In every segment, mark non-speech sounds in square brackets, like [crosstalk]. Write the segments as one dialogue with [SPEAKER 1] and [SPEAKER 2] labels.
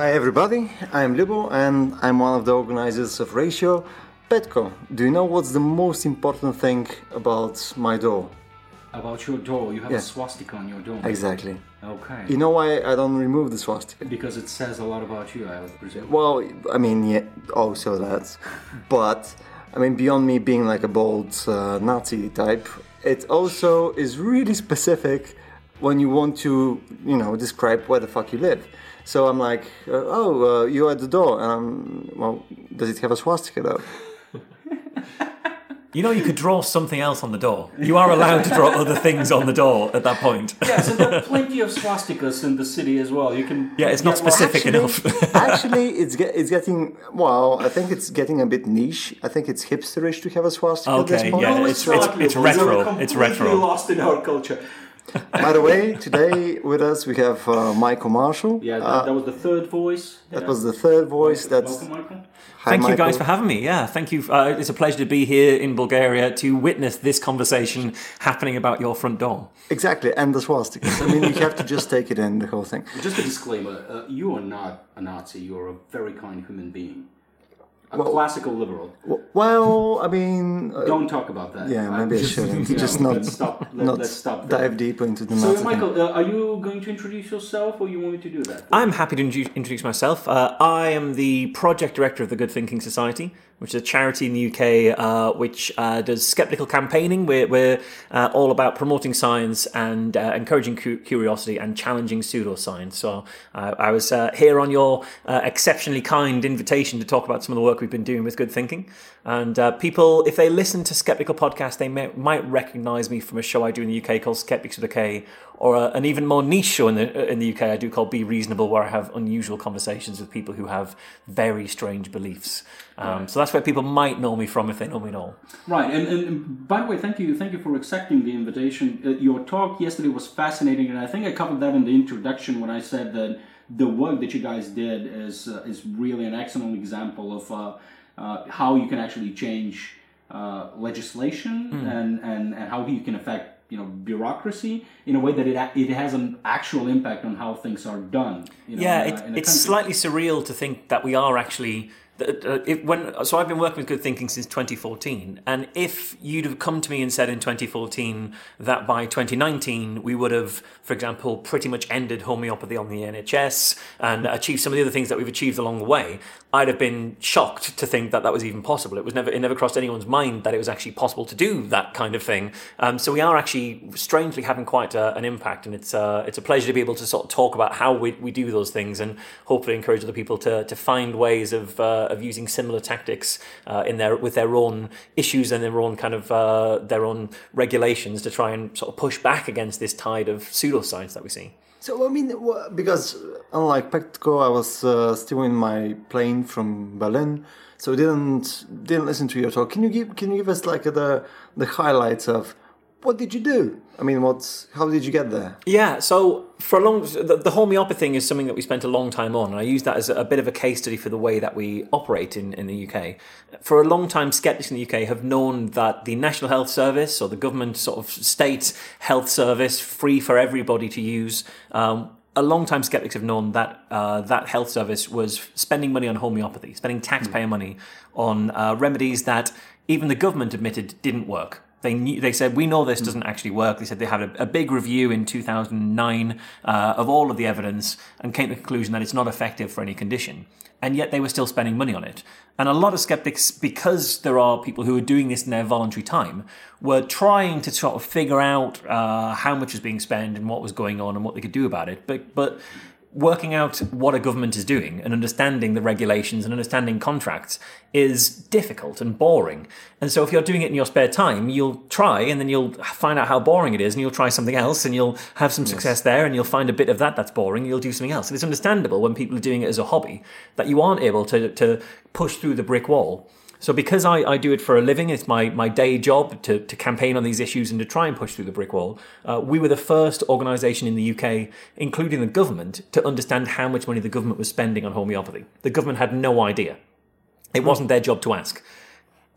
[SPEAKER 1] Hi everybody, I'm Lubo and I'm one of the organizers of Ratio. Petko, do you know what's the most important thing about my door?
[SPEAKER 2] About your door, you have
[SPEAKER 1] Yeah.
[SPEAKER 2] a swastika on your door.
[SPEAKER 1] Exactly.
[SPEAKER 2] Okay.
[SPEAKER 1] You know why I don't remove the swastika?
[SPEAKER 2] because it says a lot about you, I would presume.
[SPEAKER 1] Well, I mean, yeah, also that. [laughs] But, I mean, beyond me being like a bold uh, Nazi type, it also is really specific when you want to, you know, describe where the fuck you live. So I'm like, uh, oh, uh, you're at the door. And I'm, well, does it have a swastika though?
[SPEAKER 3] You know, you could draw something else on the door. You are allowed to draw other things on the door at that point.
[SPEAKER 2] Yes, and there are plenty of swastikas in the city as well. You can.
[SPEAKER 3] Yeah, it's not
[SPEAKER 2] get lost-
[SPEAKER 3] specific enough. [laughs]
[SPEAKER 1] Actually, it's get, it's getting well. I think it's getting a bit niche. I think it's hipsterish to have a swastika at this
[SPEAKER 3] Okay,
[SPEAKER 1] point.
[SPEAKER 3] yeah,
[SPEAKER 2] No,
[SPEAKER 3] it's-
[SPEAKER 2] not,
[SPEAKER 3] it's- it's retro. It's retro.
[SPEAKER 2] lost in our culture.
[SPEAKER 1] By the way, today with us we have uh, Michael Marshall.
[SPEAKER 2] Yeah, that,
[SPEAKER 1] Uh,
[SPEAKER 2] that was the third voice.
[SPEAKER 1] that
[SPEAKER 2] Yeah.
[SPEAKER 1] was the third voice. That's
[SPEAKER 2] Welcome, Michael.
[SPEAKER 1] Hi,
[SPEAKER 3] Thank you guys for having me. Yeah, thank you. Uh, it's a pleasure to be here in Bulgaria to witness this conversation happening about your front door.
[SPEAKER 1] Exactly, and the swastikas. I mean, you have to just take it in, the whole thing.
[SPEAKER 2] Just a disclaimer: uh, you are not a Nazi. You are a very kind human being, a
[SPEAKER 1] Well-
[SPEAKER 2] classical liberal.
[SPEAKER 1] Well, I mean, uh,
[SPEAKER 2] Don't talk about that.
[SPEAKER 1] yeah,
[SPEAKER 2] I'm
[SPEAKER 1] maybe I
[SPEAKER 2] just-
[SPEAKER 1] shouldn't.
[SPEAKER 2] you know,
[SPEAKER 1] Just not,
[SPEAKER 2] Let's stop. Let,
[SPEAKER 1] not
[SPEAKER 2] us stop. there.
[SPEAKER 1] dive deeper into the
[SPEAKER 2] So,
[SPEAKER 1] Nazi.
[SPEAKER 2] Michael, uh, are you going to introduce yourself, or you want me to do that?
[SPEAKER 3] I'm happy to introduce introduce myself. Uh, I am the project director of the Good Thinking Society, which is a charity in the UK uh, which uh, does skeptical campaigning. We're, we're uh, all about promoting science and uh, encouraging cu- curiosity and challenging pseudoscience. So uh, I was uh, here on your uh, exceptionally kind invitation to talk about some of the work we've been doing with Good Thinking. And uh, people, if they listen to Skeptical Podcast, they may, might recognize me from a show I do in the UK called Skeptics with a K, or a, an even more niche show in the in the UK I do called Be Reasonable, where I have unusual conversations with people who have very strange beliefs. Um, So that's where people might know me from if they know me at all.
[SPEAKER 2] Right, and, and and by the way, thank you, thank you for accepting the invitation. Uh, your talk yesterday was fascinating, and I think I covered that in the introduction when I said that the work that you guys did is uh, is really an excellent example of uh, uh, how you can actually change uh, legislation and, and and how you can affect you know bureaucracy in a way that it it has an actual impact on how things are done. You know,
[SPEAKER 3] yeah,
[SPEAKER 2] in a-
[SPEAKER 3] it,
[SPEAKER 2] in a
[SPEAKER 3] it's
[SPEAKER 2] country.
[SPEAKER 3] slightly surreal to think that we are actually. Uh, when so, I've been working with Good Thinking since 2014, and if you'd have come to me and said in 2014 that by 2019 we would have, for example, pretty much ended homeopathy on the NHS and achieved some of the other things that we've achieved along the way, I'd have been shocked to think that that was even possible. It was never, it never crossed anyone's mind that it was actually possible to do that kind of thing. Um, so we are actually strangely having quite a, an impact, and it's uh, it's a pleasure to be able to sort of talk about how we, we do those things, and hopefully encourage other people to, to find ways of uh, of using similar tactics uh, in their with their own issues and their own kind of uh, their own regulations to try and sort of push back against this tide of pseudoscience that we see.
[SPEAKER 1] So I mean, because unlike Petko, I was uh, still in my plane from Berlin, so didn't didn't listen to your talk. Can you give Can you give us like the the highlights of what did you do? I mean, what's how did you get there?
[SPEAKER 3] Yeah, so for a long, the, the homeopathy thing is something that we spent a long time on, and I use that as a, bit of a case study for the way that we operate in, in the UK. For a long time, skeptics in the UK have known that the National Health Service or the government sort of state health service, free for everybody to use, um, a long time skeptics have known that uh, that health service was spending money on homeopathy, spending taxpayer money on uh, remedies that even the government admitted didn't work. They knew, they said we know this doesn't actually work. They said they had a, a big review in 2009 uh, of all of the evidence and came to the conclusion that it's not effective for any condition. And yet they were still spending money on it. And a lot of skeptics, because there are people who are doing this in their voluntary time, were trying to sort of figure out uh, how much was being spent and what was going on and what they could do about it. But but working out what a government is doing and understanding the regulations and understanding contracts is difficult and boring. And so if you're doing it in your spare time, you'll try and then you'll find out how boring it is and you'll try something else and you'll have some success there and you'll find a bit of that that's boring, you'll do something else. And it's understandable when people are doing it as a hobby that you aren't able to, to push through the brick wall. So because I, I do it for a living, it's my, my day job to, to campaign on these issues and to try and push through the brick wall. Uh, we were the first organisation in the UK, including the government, to understand how much money the government was spending on homeopathy. The government had no idea. It wasn't their job to ask.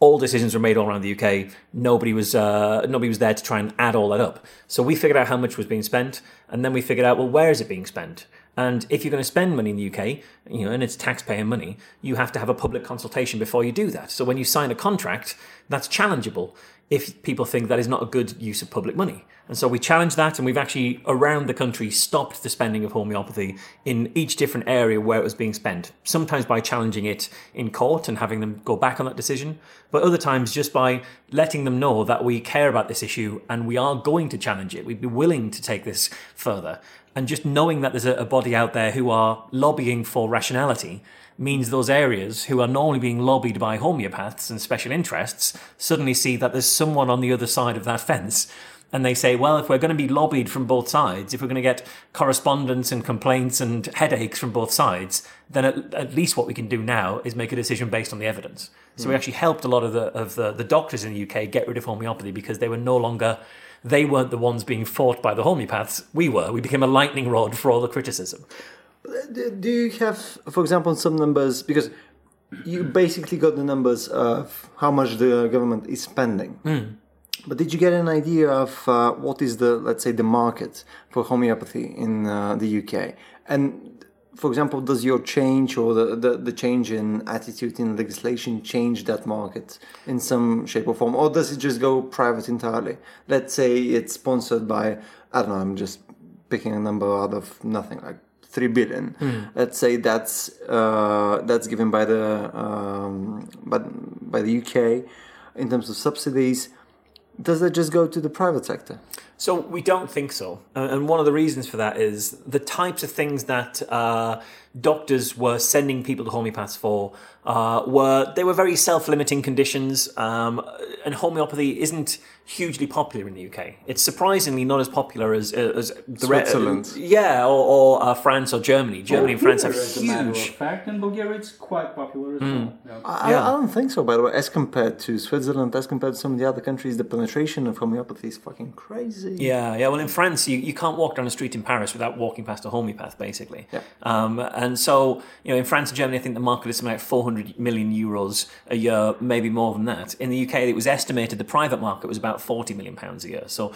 [SPEAKER 3] all decisions were made all around the UK. Nobody was uh, nobody was there to try and add all that up. So we figured out how much was being spent, and then we figured out well where is it being spent. And if you're going to spend money in the UK, you know, and it's taxpayer money, you have to have a public consultation before you do that. So when you sign a contract, that's challengeable if people think that is not a good use of public money. And so we challenge that, and we've actually around the country stopped the spending of homeopathy in each different area where it was being spent. Sometimes by challenging it in court and having them go back on that decision, but other times just by letting them know that we care about this issue and we are going to challenge it. We'd be willing to take this further. And just knowing that there's a, body out there who are lobbying for rationality means those areas who are normally being lobbied by homeopaths and special interests suddenly see that there's someone on the other side of that fence. And they say, well, if we're going to be lobbied from both sides, if we're going to get correspondence and complaints and headaches from both sides, then at, at least what we can do now is make a decision based on the evidence. So we hmm. actually helped a lot of the of the, the doctors in the UK get rid of homeopathy because they were no longer they weren't the ones being fought by the homeopaths. We were. We became a lightning rod for all the criticism.
[SPEAKER 1] Do you have, for example, some numbers? Because you basically got the numbers of how much the government is spending. Mm. But did you get an idea of uh, what is the, let's say, the market for homeopathy in uh, the UK? And for example, does your change or the, the, the, change in attitude in legislation change that market in some shape or form? Or does it just go private entirely? Let's say it's sponsored by, I don't know, I'm just picking a number out of nothing, like 3 billion. Mm. Let's say that's, uh, that's given by the, um, by, by the UK in terms of subsidies. Does that just go to the private sector?
[SPEAKER 3] So we don't think so, and one of the reasons for that is the types of things that uh, doctors were sending people to homeopaths for uh, were they were very self-limiting conditions, um, and homeopathy isn't hugely popular in the UK. It's surprisingly not as popular as uh, as
[SPEAKER 1] the Switzerland,
[SPEAKER 3] re- yeah, or, or uh, France or Germany. Germany and France have huge. matter
[SPEAKER 2] fact, in Bulgaria, it's quite popular as mm. well.
[SPEAKER 1] Yeah. I, yeah. I, don't think so. By the way, as compared to Switzerland, as compared to some of the other countries, the penetration of homeopathy is fucking crazy.
[SPEAKER 3] Yeah, yeah. Well, in France, you, you can't walk down the street in Paris without walking past a homeopath, basically. Yeah. Um, and so, you know, in France and Germany, I think the market is something like 400 million euros a year, maybe more than that. In the UK, it was estimated the private market was about 40 million pounds a year. So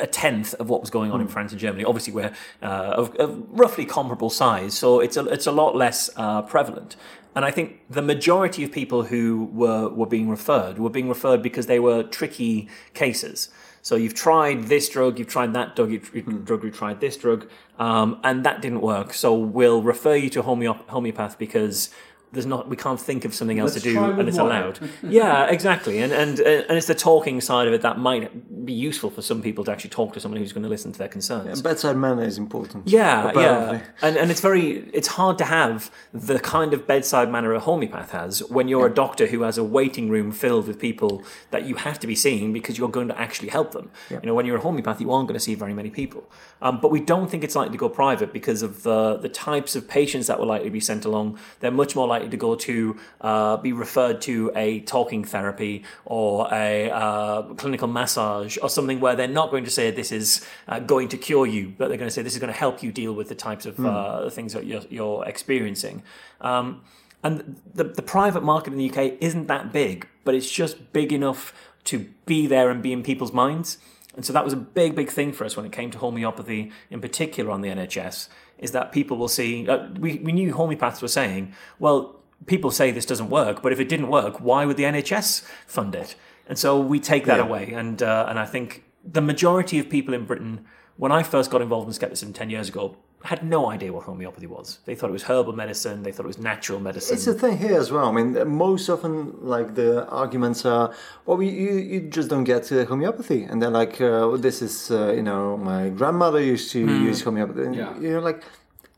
[SPEAKER 3] a tenth of what was going on mm. in hmm. France and Germany. Obviously, we're uh, of, of, roughly comparable size, so it's a, it's a lot less uh, prevalent. And I think the majority of people who were, were being referred were being referred because they were tricky cases. So you've tried this drug, you've tried that drug, you've, mm. drug, you tried this drug, um, and that didn't work. So we'll refer you to homeop- homeopath because there's not we can't think of something else Let's to do and it's allowed. yeah exactly. And, and and it's the talking side of it that might be useful for some people to actually talk to someone who's going to listen to their concerns.
[SPEAKER 1] Yeah, bedside manner is important
[SPEAKER 3] yeah apparently. yeah and and it's very it's hard to have the kind of bedside manner a homeopath has when you're yeah. a doctor who has a waiting room filled with people that you have to be seeing because you're going to actually help them. Yeah. you know when you're a homeopath you aren't going to see very many people. Um, but we don't think it's likely to go private because of the the types of patients that will likely be sent along. They're much more likely likely to go to uh, be referred to a talking therapy or a uh, clinical massage or something where they're not going to say this is uh, going to cure you, but they're going to say this is going to help you deal with the types of mm. things that you're, you're experiencing. Um, and the, the private market in the UK isn't that big, but it's just big enough to be there and be in people's minds. And so that was a big, big thing for us when it came to homeopathy, in particular on the NHS, is that people will see. Uh, we, we knew homeopaths were saying, well, people say this doesn't work, but if it didn't work, why would the NHS fund it? And so we take that yeah. away. And, uh, and I think the majority of people in Britain, when I first got involved in skepticism 10 years ago, had no idea what homeopathy was. They thought it was herbal medicine. They thought it was natural medicine.
[SPEAKER 1] It's a thing here as well. I mean, most often, like the arguments are, "Well, you you just don't get uh, homeopathy," and they're like, uh, well, "This is, uh, you know, my grandmother used to mm. use homeopathy." And yeah. You're like,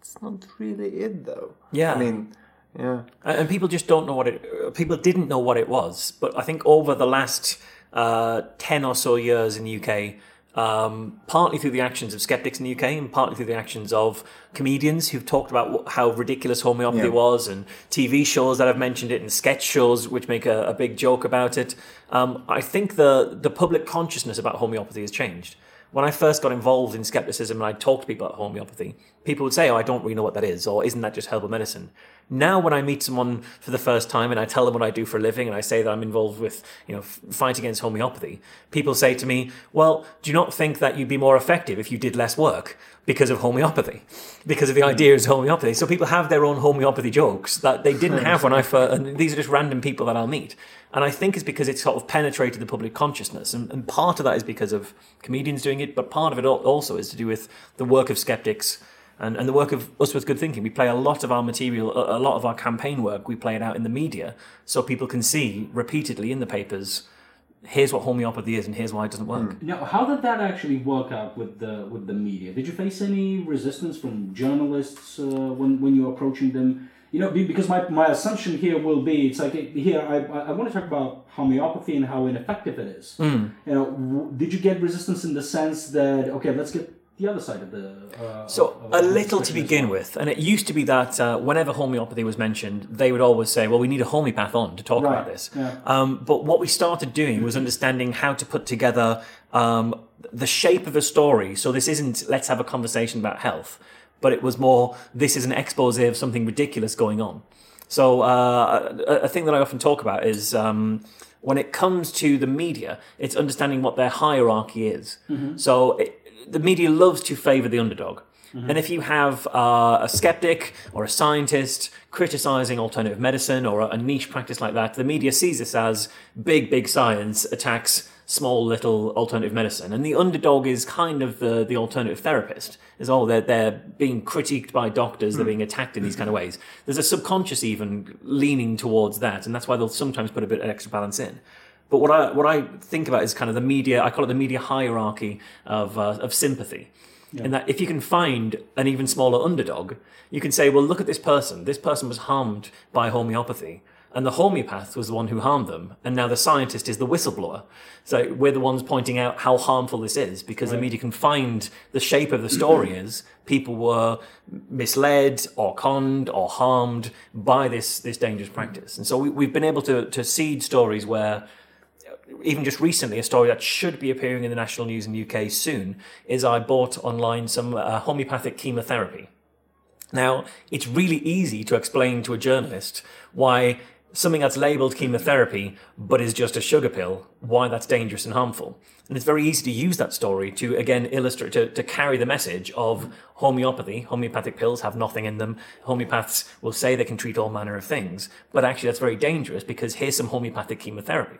[SPEAKER 1] it's not really it, though.
[SPEAKER 3] Yeah.
[SPEAKER 1] I mean, yeah.
[SPEAKER 3] And people just don't know what it. People didn't know what it was, but I think over the last uh, ten or so years in the UK um, partly through the actions of skeptics in the UK and partly through the actions of comedians who've talked about how ridiculous homeopathy yeah. was and TV shows that have mentioned it and sketch shows which make a, a big joke about it. Um, I think the, the public consciousness about homeopathy has changed. When I first got involved in skepticism and I talked to people about homeopathy, people would say, "Oh, I don't really know what that is," or "Isn't that just herbal medicine?" Now, when I meet someone for the first time and I tell them what I do for a living and I say that I'm involved with, you know, fight against homeopathy, people say to me, "Well, do you not think that you'd be more effective if you did less work because of homeopathy, because of the hmm. ideas of homeopathy?" So people have their own homeopathy jokes that they didn't [laughs] have when I first. And these are just random people that I'll meet, and I think it's because it's sort of penetrated the public consciousness, and, and part of that is because of comedians doing it, but part of it also is to do with the work of skeptics and, and the work of us with good thinking. We play a lot of our material, a, lot of our campaign work, we play it out in the media so people can see repeatedly in the papers here's what homeopathy is and here's why it doesn't work.
[SPEAKER 2] Now, how did that actually work out with the with the media? Did you face any resistance from journalists uh, when when you're approaching them? You know, because my, my assumption here will be it's like here I, I want to talk about homeopathy and how ineffective it is.
[SPEAKER 3] Mm.
[SPEAKER 2] You know, w- did you get resistance in the sense that okay, let's get the other side of the. Uh,
[SPEAKER 3] so
[SPEAKER 2] of,
[SPEAKER 3] a little to begin with, and it used to be that uh, whenever homeopathy was mentioned, they would always say, "Well, we need a homeopath on to talk
[SPEAKER 2] Right,
[SPEAKER 3] about this."
[SPEAKER 2] yeah.
[SPEAKER 3] Um, but what we started doing was understanding how to put together um, the shape of a story. So this isn't let's have a conversation about health, but it was more this is an expose of something ridiculous going on. So uh, a, a thing that I often talk about is. Um, when it comes to the media, it's understanding what their hierarchy is. So it, the media loves to favor the underdog. And if you have uh, a skeptic or a scientist criticizing alternative medicine or a, a niche practice like that, the media sees this as big, big science attacks small little alternative medicine. And the underdog is kind of the, the alternative therapist. Is oh, they're, they're being critiqued by doctors, they're being attacked in these kind of ways. There's a subconscious even leaning towards that, and that's why they'll sometimes put a bit of extra balance in. But what I what I think about is kind of the media. I call it the media hierarchy of uh, of sympathy. In that, if you can find an even smaller underdog, you can say, "Well, look at this person. This person was harmed by homeopathy, and the homeopath was the one who harmed them, and now the scientist is the whistleblower. So we're the ones pointing out how harmful this is because the media can find the shape of the story is people were misled or conned or harmed by this this dangerous practice, and so we, we've been able to to seed stories where even just recently, a story that should be appearing in the national news in the UK soon is I bought online some uh, homeopathic chemotherapy. Now, it's really easy to explain to a journalist why something that's labeled chemotherapy but is just a sugar pill, why that's dangerous and harmful. And it's very easy to use that story to again illustrate, to, to carry the message of homeopathy. Homeopathic pills have nothing in them. Homeopaths will say they can treat all manner of things, but actually that's very dangerous because here's some homeopathic chemotherapy.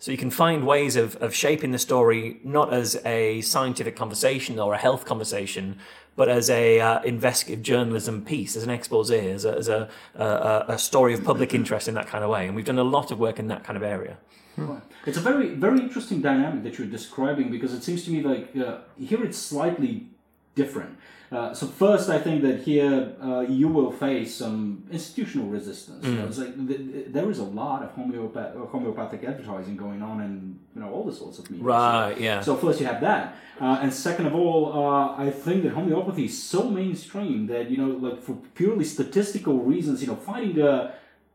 [SPEAKER 3] So you can find ways of, of shaping the story not as a scientific conversation or a health conversation, but as a uh, investigative journalism piece, as an expose, as a, as a, a, a story of public interest in that kind of way. And we've done a lot of work in that kind of area.
[SPEAKER 2] Right. It's a very, very interesting dynamic that you're describing because it seems to me like uh, here it's slightly different. Uh, so first, I think that here uh, you will face some institutional resistance. You know, it's like th- th- there is a lot of homeopath- uh, homeopathic advertising going on in you know all the sorts of media.
[SPEAKER 3] Right, yeah.
[SPEAKER 2] So first you have that, uh, and second of all, uh, I think that homeopathy is so mainstream that you know, like for purely statistical reasons, you know, finding the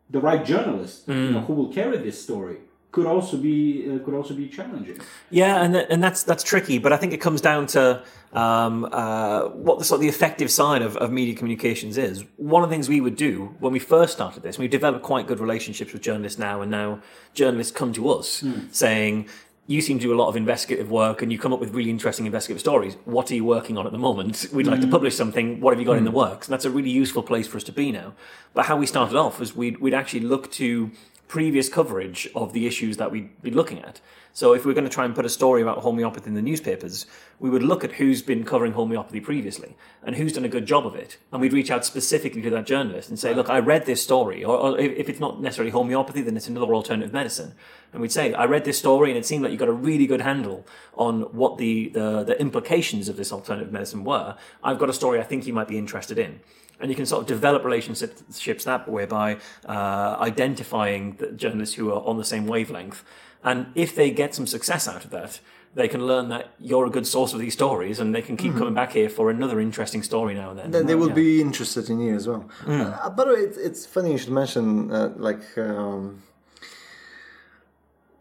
[SPEAKER 2] the right journalist you know, who will carry this story could also be uh, could also be challenging.
[SPEAKER 3] Yeah, and and that's that's tricky, but I think it comes down to um, uh, what the sort of the effective side of, of media communications is. One of the things we would do when we first started this, we've developed quite good relationships with journalists now, and now journalists come to us saying. You seem to do a lot of investigative work and you come up with really interesting investigative stories. What are you working on at the moment? We'd like to publish something. What have you got in the works? And that's a really useful place for us to be now. But how we started off was we'd, we'd actually look to previous coverage of the issues that we'd be looking at. So if we're going to try and put a story about homeopathy in the newspapers, we would look at who's been covering homeopathy previously and who's done a good job of it. And we'd reach out specifically to that journalist and say, look, I read this story. Or, or if if it's not necessarily homeopathy, then it's another alternative medicine. And we'd say, I read this story and it seemed like you got a really good handle on what the, the, the implications of this alternative medicine were. I've got a story I think you might be interested in and you can sort of develop relationships that way by uh, identifying the journalists who are on the same wavelength. And if they get some success out of that, they can learn that you're a good source of these stories, and they can keep coming back here for another interesting story now and then.
[SPEAKER 1] then they will
[SPEAKER 3] Yeah.
[SPEAKER 1] be interested in you as well. Uh, by the way, it's, it's funny you should mention uh, like um,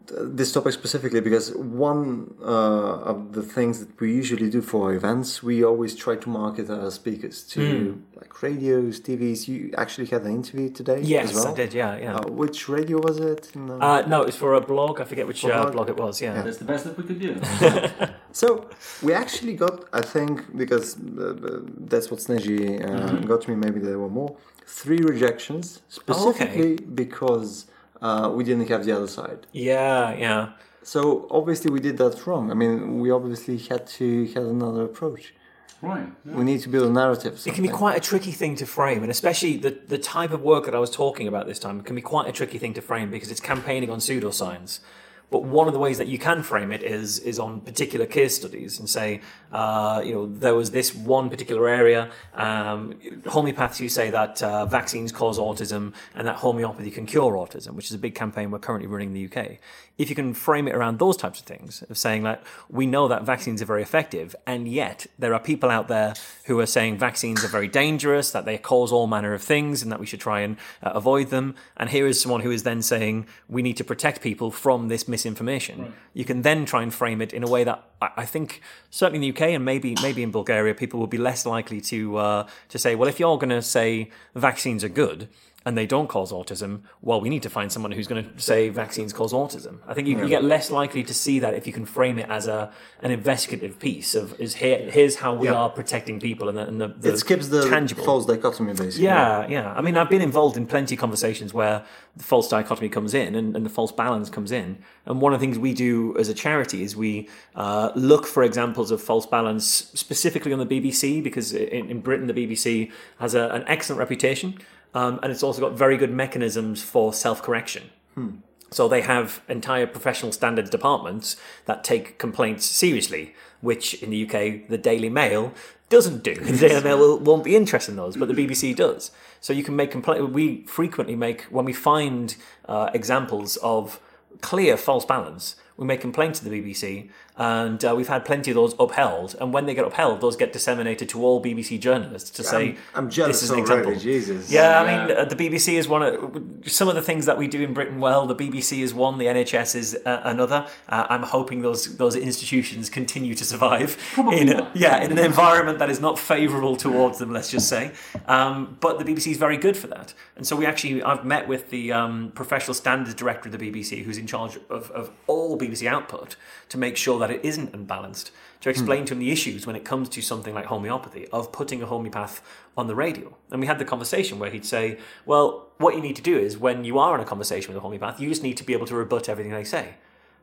[SPEAKER 1] this topic specifically because one uh, of the things that we usually do for our events, we always try to market our speakers to like radios, TVs. You actually had an interview today
[SPEAKER 3] Yes,
[SPEAKER 1] as well.
[SPEAKER 3] I did. Yeah, yeah.
[SPEAKER 1] Uh, which radio was it? No.
[SPEAKER 3] Uh, no, it was for a blog. I forget which uh,
[SPEAKER 1] blog?
[SPEAKER 3] blog it was. Yeah.
[SPEAKER 2] That's the best that we could do. [laughs]
[SPEAKER 1] So we actually got, I think, because uh, uh, that's what Sneji uh,
[SPEAKER 3] Mm-hmm.
[SPEAKER 1] got me. Maybe there were more. Three rejections
[SPEAKER 3] Oh,
[SPEAKER 1] specifically because uh, we didn't have the other side.
[SPEAKER 3] Yeah, yeah.
[SPEAKER 1] So obviously we did that wrong. I mean, we obviously had to have another approach.
[SPEAKER 2] right. yeah.
[SPEAKER 1] We need to build a narrative.
[SPEAKER 3] It can be quite a tricky thing to frame, and especially the, the type of work that I was talking about this time can be quite a tricky thing to frame because it's campaigning on pseudoscience. But one of the ways that you can frame it is is on particular case studies and say, uh, you know, there was this one particular area. Um, homeopaths, you say that uh, vaccines cause autism and that homeopathy can cure autism, which is a big campaign we're currently running in the UK. If you can frame it around those types of things, of saying that we know that vaccines are very effective, and yet there are people out there who are saying vaccines are very dangerous, that they cause all manner of things, and that we should try and uh, avoid them. And here is someone who is then saying we need to protect people from this misinformation. You can then try and frame it in a way that I, I think certainly in the UK and maybe maybe in Bulgaria, people will be less likely to uh, to say, well, if you're going to say vaccines are good and they don't cause autism, well, we need to find someone who's going to say vaccines cause autism. I think you, you get less likely to see that if you can frame it as a an investigative piece of is here here's how we
[SPEAKER 1] Yeah.
[SPEAKER 3] are protecting people and the, and the, the
[SPEAKER 1] it skips the
[SPEAKER 3] tangible.
[SPEAKER 1] false dichotomy, basically.
[SPEAKER 3] Yeah, yeah. I mean, I've been involved in plenty of conversations where the false dichotomy comes in and, and the false balance comes in. And one of the things we do as a charity is we uh, look for examples of false balance specifically on the BBC because in, in Britain the BBC has a, an excellent reputation um, and it's also got very good mechanisms for self correction. So they have entire professional standards departments that take complaints seriously, which in the UK the Daily Mail doesn't do. [laughs] The Daily Mail won't be interested in those, but the BBC does. So you can make complaint. We frequently make when we find uh, examples of clear false balance. We make complaints to the BBC, and uh, we've had plenty of those upheld. And when they get upheld, those get disseminated to all BBC journalists to say,
[SPEAKER 1] I'm, I'm jealous
[SPEAKER 3] "This is an
[SPEAKER 1] already.
[SPEAKER 3] example."
[SPEAKER 1] Jesus.
[SPEAKER 3] Yeah, I mean, uh, the BBC is one of some of the things that we do in Britain well. The BBC is one, the NHS is uh, another. Uh, I'm hoping those those institutions continue to survive
[SPEAKER 2] Probably
[SPEAKER 3] in a,
[SPEAKER 2] not.
[SPEAKER 3] yeah in an environment that is not favourable towards them. Let's just say, um, but the BBC is very good for that. And so we actually, I've met with the um, professional standards director of the BBC, who's in charge of, of all BBC output, to make sure that it isn't unbalanced. To hmm. explain to him the issues when it comes to something like homeopathy of putting a homeopath on the radio. And we had the conversation where he'd say, "Well, what you need to do is when you are in a conversation with a homeopath, you just need to be able to rebut everything they say."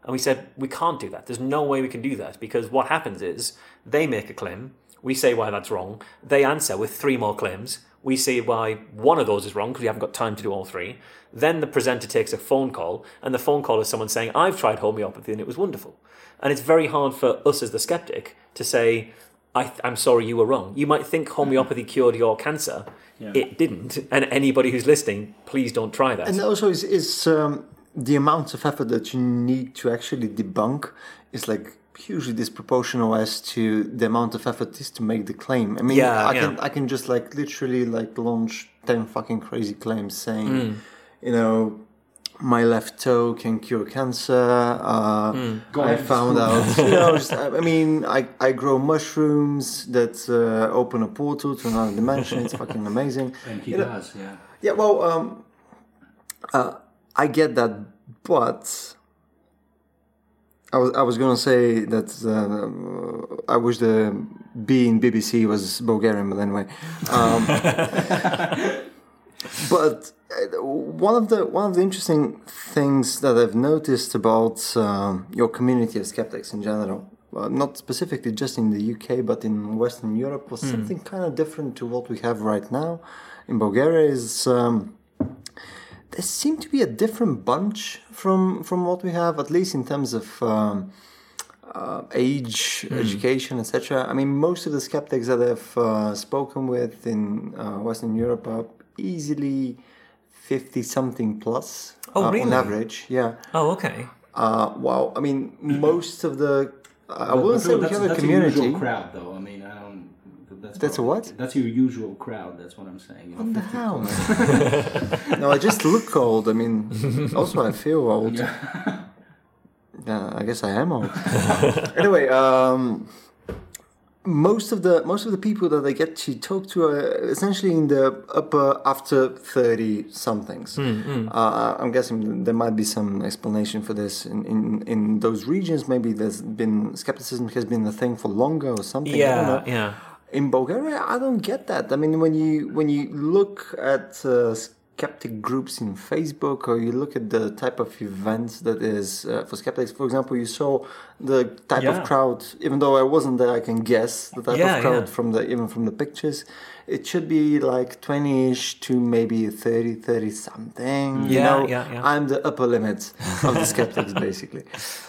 [SPEAKER 3] And we said, we can't do that. There's no way we can do that because what happens is they make a claim, we say why that's wrong, they answer with three more claims, we say why one of those is wrong because we haven't got time to do all three. Then the presenter takes a phone call, and the phone call is someone saying, I've tried homeopathy and it was wonderful. And it's very hard for us as the skeptic to say, I th- I'm sorry you were wrong. You might think homeopathy cured your cancer.
[SPEAKER 2] Yeah.
[SPEAKER 3] It didn't. And anybody who's listening, please don't try that.
[SPEAKER 1] And also, is, is um, the amount of effort that you need to actually debunk is like hugely disproportional as to the amount of effort is to make the claim. I mean,
[SPEAKER 3] Yeah,
[SPEAKER 1] I
[SPEAKER 3] yeah.
[SPEAKER 1] can I can just like literally like launch ten fucking crazy claims saying,
[SPEAKER 3] Hmm.
[SPEAKER 1] you know. My left toe can cure cancer. Uh.
[SPEAKER 2] Go
[SPEAKER 1] I found [laughs] out. You know, just, I I mean, I, I grow mushrooms that uh, open a portal to another dimension. It's fucking amazing. [laughs]
[SPEAKER 2] And he
[SPEAKER 1] You know,
[SPEAKER 2] does, yeah.
[SPEAKER 1] yeah, well, um, uh, I get that, but I was I was gonna say that uh, I wish the B in BBC was Bulgarian, but anyway. Um, [laughs] but one of the one of the interesting things that I've noticed about um, your community of skeptics in general, uh, not specifically just in the UK but in Western Europe, was something kind of different to what we have right now in Bulgaria. Is um, there seem to be a different bunch from from what we have, at least in terms of um, uh, age, education, etc. I mean, most of the skeptics that I've uh, spoken with in uh, Western Europe are easily fifty something plus
[SPEAKER 3] Oh,
[SPEAKER 1] uh, on average. Yeah.
[SPEAKER 3] oh, okay.
[SPEAKER 1] Uh, wow. I mean, most of the I
[SPEAKER 2] But-
[SPEAKER 1] wouldn't
[SPEAKER 2] but
[SPEAKER 1] say we have a
[SPEAKER 2] that's
[SPEAKER 1] community.
[SPEAKER 2] Your usual crowd, though. I mean, I don't. That's,
[SPEAKER 1] That's a
[SPEAKER 2] probably-
[SPEAKER 1] what?
[SPEAKER 2] That's your usual crowd. That's what I'm saying. You know,
[SPEAKER 1] What the
[SPEAKER 2] 50
[SPEAKER 1] hell, [laughs] man? no, I just look old. I mean, also I feel old. [laughs]
[SPEAKER 2] Yeah.
[SPEAKER 1] Yeah, I guess I am old. [laughs] anyway, um, most of the most of the people that I get to talk to are essentially in the upper after thirty somethings. Uh, I'm guessing there might be some explanation for this in, in, in those regions. Maybe there's been skepticism has been a thing for longer or something. I don't know
[SPEAKER 3] Yeah, yeah.
[SPEAKER 1] in Bulgaria, I don't get that. I mean, when you when you look at uh, skeptic groups in Facebook, or you look at the type of events that is uh, for skeptics. For example, you saw the type
[SPEAKER 3] Yeah.
[SPEAKER 1] of crowd. Even though I wasn't there, I can guess the type
[SPEAKER 3] Yeah,
[SPEAKER 1] of crowd
[SPEAKER 3] yeah.
[SPEAKER 1] from the even from the pictures. It should be like 20ish to maybe 30, 30 something. you
[SPEAKER 3] Yeah,
[SPEAKER 1] know,
[SPEAKER 3] yeah, yeah.
[SPEAKER 1] I'm the upper limit of the [laughs] skeptics, basically.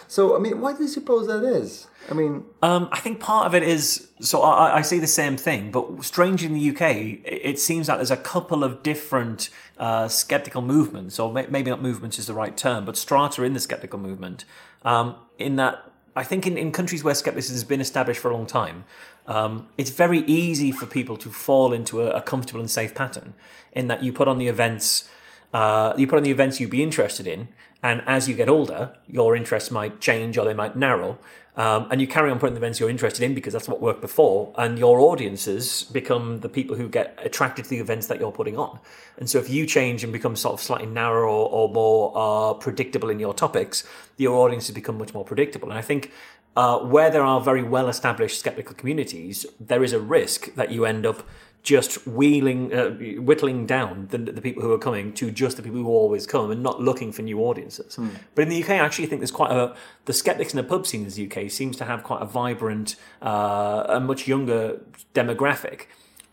[SPEAKER 1] So, I mean, why do you suppose that is? I mean,
[SPEAKER 3] Um, I think part of it is so I, I see the same thing, but strange in the UK, it, it seems that there's a couple of different uh, skeptical movements, or maybe not movements is the right term, but strata in the skeptical movement. Um, in that, I think in, in countries where skepticism has been established for a long time, um, it's very easy for people to fall into a, a comfortable and safe pattern. In that you put on the events, uh, you put on the events you'd be interested in, and as you get older, your interests might change or they might narrow. Um, and you carry on putting the events you're interested in because that's what worked before, and your audiences become the people who get attracted to the events that you're putting on. And so, if you change and become sort of slightly narrower or, or more uh, predictable in your topics, your audiences become much more predictable. And I think uh, where there are very well established skeptical communities, there is a risk that you end up just wheeling, uh, whittling down the, the people who are coming to just the people who always come and not looking for new audiences. But in the UK, I actually think there's quite a the skeptics in the pub scene in the UK seems to have quite a vibrant, uh, a much younger demographic,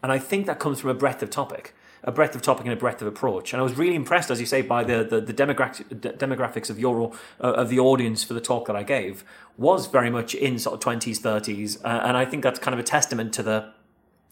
[SPEAKER 3] and I think that comes from a breadth of topic. A breadth of topic and a breadth of approach, and I was really impressed, as you say, by the the, the demographic, de- demographics of your uh, of the audience for the talk that I gave was very much in sort of twenties, thirties, uh, and I think that's kind of a testament to the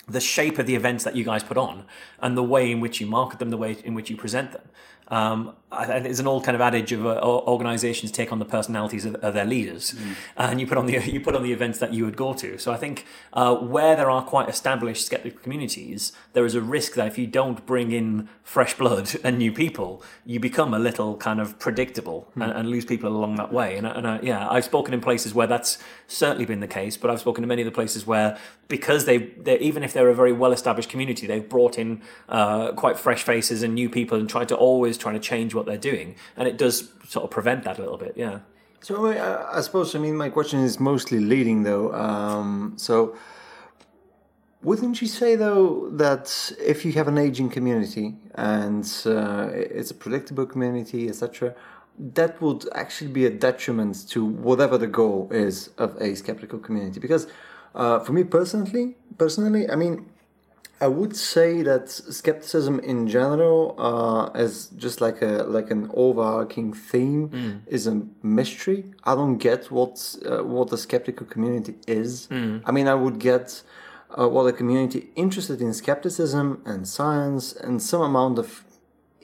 [SPEAKER 3] the shape of the events that you guys put on and the way in which you market them, the way in which you present them. Um, I, I think there's an old kind of adage of uh, organizations take on the personalities of, of their leaders, and you put on the [laughs] you put on the events that you would go to. So I think uh, where there are quite established skeptical communities, there is a risk that if you don't bring in fresh blood [laughs] and new people, you become a little kind of predictable and, and lose people along that way. And, and I, yeah, I've spoken in places where that's certainly been the case, but I've spoken to many of the places where because they they even if they're a very well established community, they've brought in uh, quite fresh faces and new people and tried to always trying to change what they're doing, and it does sort of prevent that a little bit. Yeah.
[SPEAKER 1] So I, I suppose I mean my question is mostly leading though. Um, so wouldn't you say though that if you have an aging community and uh, it's a predictable community, etc., that would actually be a detriment to whatever the goal is of a skeptical community? Because uh, for me personally, personally, I mean. I would say that skepticism in general, uh, as just like a like an overarching theme, is a mystery. I don't get what uh, what the skeptical community is. I mean, I would get uh, what a community interested in skepticism and science and some amount of,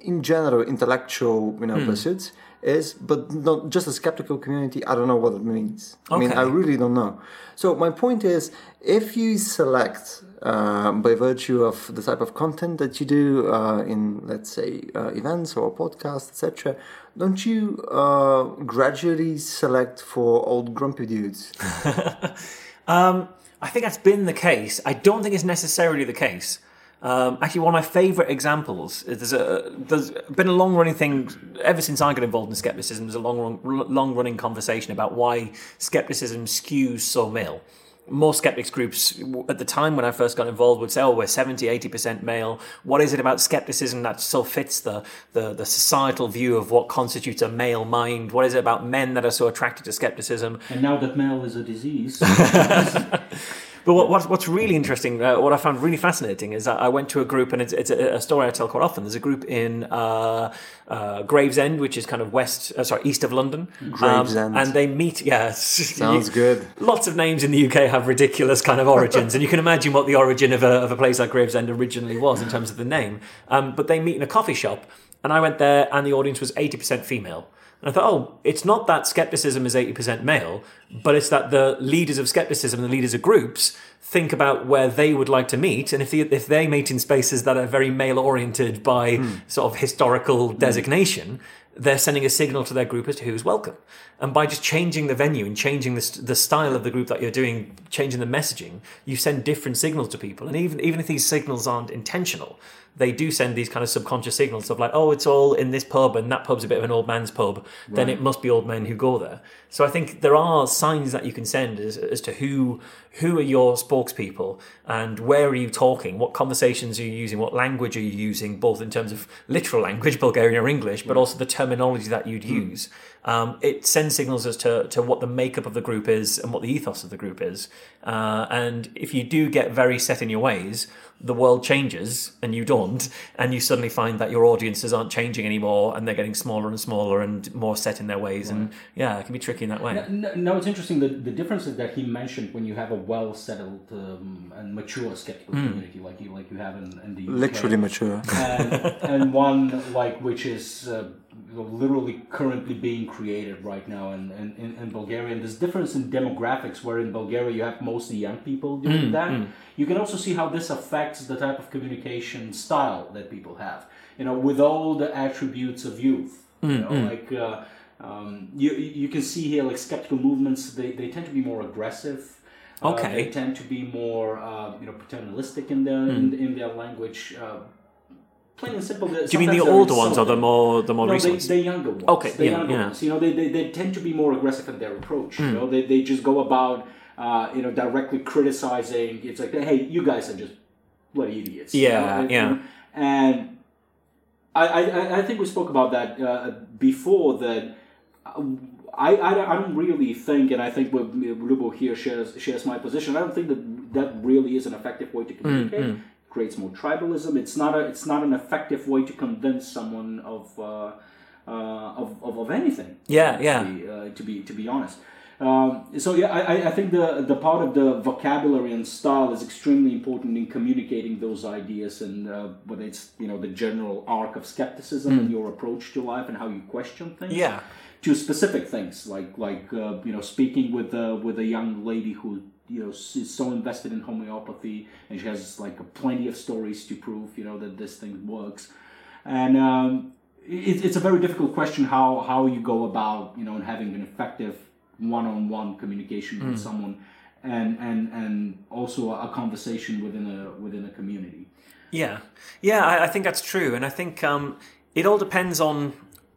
[SPEAKER 1] in general, intellectual you know pursuits is, but not just a skeptical community. I don't know what it means. I mean, I really don't know. So my point is, if you select um, by virtue of the type of content that you do uh, in, let's say, uh, events or podcasts, etc., don't you uh, gradually select for old grumpy dudes? [laughs]
[SPEAKER 3] Um, I think that's been the case. I don't think it's necessarily the case. Um, actually, one of my favourite examples is there's, a, there's been a long running thing ever since I got involved in skepticism. There's a long long running conversation about why skepticism skews so male. Most skeptics groups at the time when I first got involved would say, oh, we're 70, 80% male. What is it about skepticism that so fits the, the, the societal view of what constitutes a male mind? What is it about men that are so attracted to skepticism?
[SPEAKER 2] And now that male is a disease, [laughs] [laughs]
[SPEAKER 3] But what, what's, what's really interesting, uh, what I found really fascinating, is that I went to a group, and it's, it's a, a story I tell quite often. There's a group in uh, uh, Gravesend, which is kind of west, uh, sorry, east of London.
[SPEAKER 1] Gravesend.
[SPEAKER 3] and they meet, yeah. [laughs]
[SPEAKER 1] Sounds good.
[SPEAKER 3] Lots of names in the UK have ridiculous kind of origins, and you can imagine what the origin of a, of a place like Gravesend originally was in terms of the name. Um, but they meet in a coffee shop, and I went there, and the audience was 80% female. And I thought, oh, it's not that skepticism is 80% male, but it's that the leaders of skepticism, the leaders of groups, think about where they would like to meet. And if, the, if they meet in spaces that are very male oriented by hmm. sort of historical hmm. designation, they're sending a signal to their group as to who's welcome. And by just changing the venue and changing the, the style of the group that you're doing, changing the messaging, you send different signals to people. And even, even if these signals aren't intentional, they do send these kind of subconscious signals of like, oh, it's all in this pub and that pub's a bit of an old man's pub. Then it must be old men who go there. So I think there are signs that you can send as, as to who who are your spokespeople and where are you talking, what conversations are you using, what language are you using, both in terms of literal language, [laughs] Bulgarian or English, but also the terminology that you'd hmm. use. Um, it sends signals as to, to what the makeup of the group is and what the ethos of the group is. Uh, and if you do get very set in your ways, the world changes and you don't, and you suddenly find that your audiences aren't changing anymore and they're getting smaller and smaller and more set in their ways. And yeah, it can be tricky in that way.
[SPEAKER 2] No, no, it's interesting. The, the difference is that he mentioned when you have a well settled um, and mature skeptical community like you like you have in, in the UK,
[SPEAKER 1] Literally mature.
[SPEAKER 2] and, and one like which is uh, literally currently being created right now in, in, in, in Bulgaria. And there's difference in demographics where in Bulgaria you have mostly young people doing that. You can also see how this affects the type of communication style that people have. You know, with all the attributes of youth. You know, like uh, um, you you can see here like skeptical movements. They, they tend to be more aggressive. Uh,
[SPEAKER 3] Okay.
[SPEAKER 2] they tend to be more uh, you know paternalistic in their in, in their language. Plain and simple.
[SPEAKER 3] Do you mean the older ones or the more the more
[SPEAKER 2] no,
[SPEAKER 3] recent
[SPEAKER 2] they, the younger ones.
[SPEAKER 3] Okay,
[SPEAKER 2] the
[SPEAKER 3] yeah,
[SPEAKER 2] younger
[SPEAKER 3] yeah.
[SPEAKER 2] ones. You know, they, they, they tend to be more aggressive in their approach. You know, they, they just go about, uh, you know, directly criticizing. It's like, hey, you guys are just bloody idiots. you
[SPEAKER 3] Yeah,
[SPEAKER 2] know, and-
[SPEAKER 3] yeah.
[SPEAKER 2] And I, I, I- think we spoke about that uh, before. That uh, I, I, don't- I don't really think, and I think Lubo here shares shares my position. I don't think that that really is an effective way to communicate.
[SPEAKER 3] Mm,
[SPEAKER 2] Creates more tribalism. It's not a it's not an effective way to convince someone of uh, uh, of, of of anything.
[SPEAKER 3] Yeah, yeah.
[SPEAKER 2] actually, uh, to be to be honest. Um, so yeah, I, I- think the the part of the vocabulary and style is extremely important in communicating those ideas and uh, whether it's you know the general arc of skepticism and your approach to life and how you question things.
[SPEAKER 3] Hmm. Yeah.
[SPEAKER 2] To specific things like like uh, you know speaking with uh, with a young lady who you know is so invested in homeopathy and she has like plenty of stories to prove you know that this thing works, and um, it, it's a very difficult question how how you go about you know having an effective one-on-one communication with someone and and and also a conversation within a within a community.
[SPEAKER 3] Yeah, yeah, I, I think that's true, and I think um, it all depends on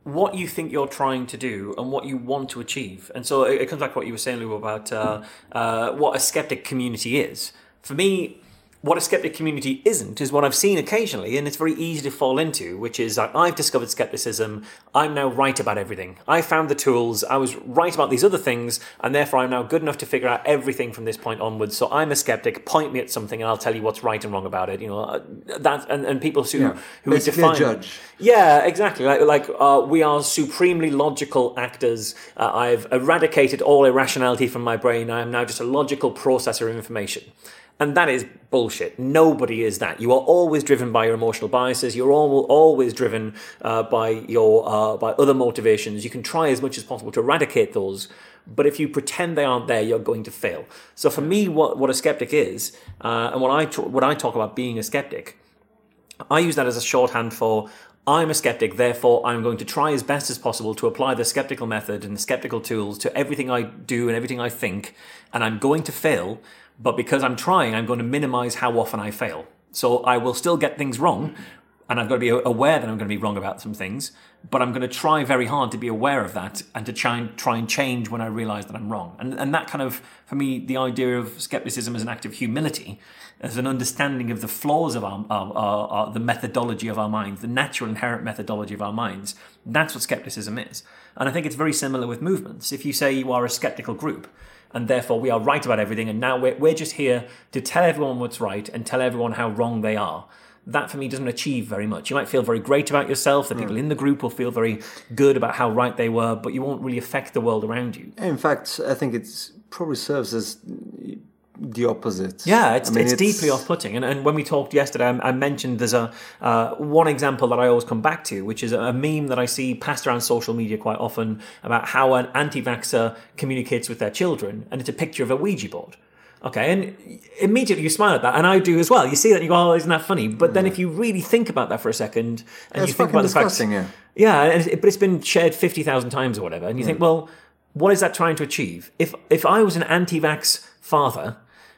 [SPEAKER 3] what you think you're trying to do and what you want to achieve. And so it, it comes back to what you were saying, Lou, about uh, uh, what a skeptic community is. For me, what a skeptic community isn't is what I've seen occasionally, and it's very easy to fall into, which is I've discovered skepticism. I'm now right about everything. I found the tools. I was right about these other things, and therefore I'm now good enough to figure out everything from this point onwards. So I'm a skeptic. Point me at something, and I'll tell you what's right and wrong about it. You know uh, that, and, and people who
[SPEAKER 1] Yeah,
[SPEAKER 3] who are
[SPEAKER 1] basically
[SPEAKER 3] defined.
[SPEAKER 1] judge.
[SPEAKER 3] Yeah, exactly. Like, like uh, we are supremely logical actors. Uh, I've eradicated all irrationality from my brain. I am now just a logical processor of information. And that is bullshit. Nobody is that. You are always driven by your emotional biases. You're al- always driven uh, by your uh, by other motivations. You can try as much as possible to eradicate those, but if you pretend they aren't there, you're going to fail. So for me, what what a skeptic is, uh, and what I t- what I talk about being a skeptic, I use that as a shorthand for I'm a skeptic, therefore I'm going to try as best as possible to apply the skeptical method and the skeptical tools to everything I do and everything I think, and I'm going to fail, but because I'm trying, I'm going to minimize how often I fail. So I will still get things wrong, and I've got to be aware that I'm going to be wrong about some things, but I'm going to try very hard to be aware of that and to try and, try and change when I realize that I'm wrong. And, and that kind of, for me, the idea of skepticism as an act of humility, as an understanding of the flaws of our, our, our, our the methodology of our minds, the natural inherent methodology of our minds, that's what skepticism is. And I think it's very similar with movements. If you say you are a skeptical group, and therefore we are right about everything, and now we're, we're just here to tell everyone what's right and tell everyone how wrong they are that for me doesn't achieve very much. You might feel very great about yourself, the people in the group will feel very good about how right they were, but you won't really affect the world around you.
[SPEAKER 1] In fact, I think it probably serves as the opposite.
[SPEAKER 3] Yeah, it's,
[SPEAKER 1] I mean,
[SPEAKER 3] it's, deeply off-putting. And, and when we talked yesterday, I, I mentioned there's a uh, one example that I always come back to, which is a meme that I see passed around social media quite often about how an anti-vaxxer communicates with their children, and it's a picture of a Ouija board. Okay, and immediately you smile at that, and I do as well. You see that, and you go, "Oh, isn't that funny?" But then, if you really think about that for a second, and you think about the fact,
[SPEAKER 1] yeah.
[SPEAKER 3] yeah, and it, but it's been shared fifty thousand times or whatever, and you think, well, what is that trying to achieve? If if I was an anti-vax father,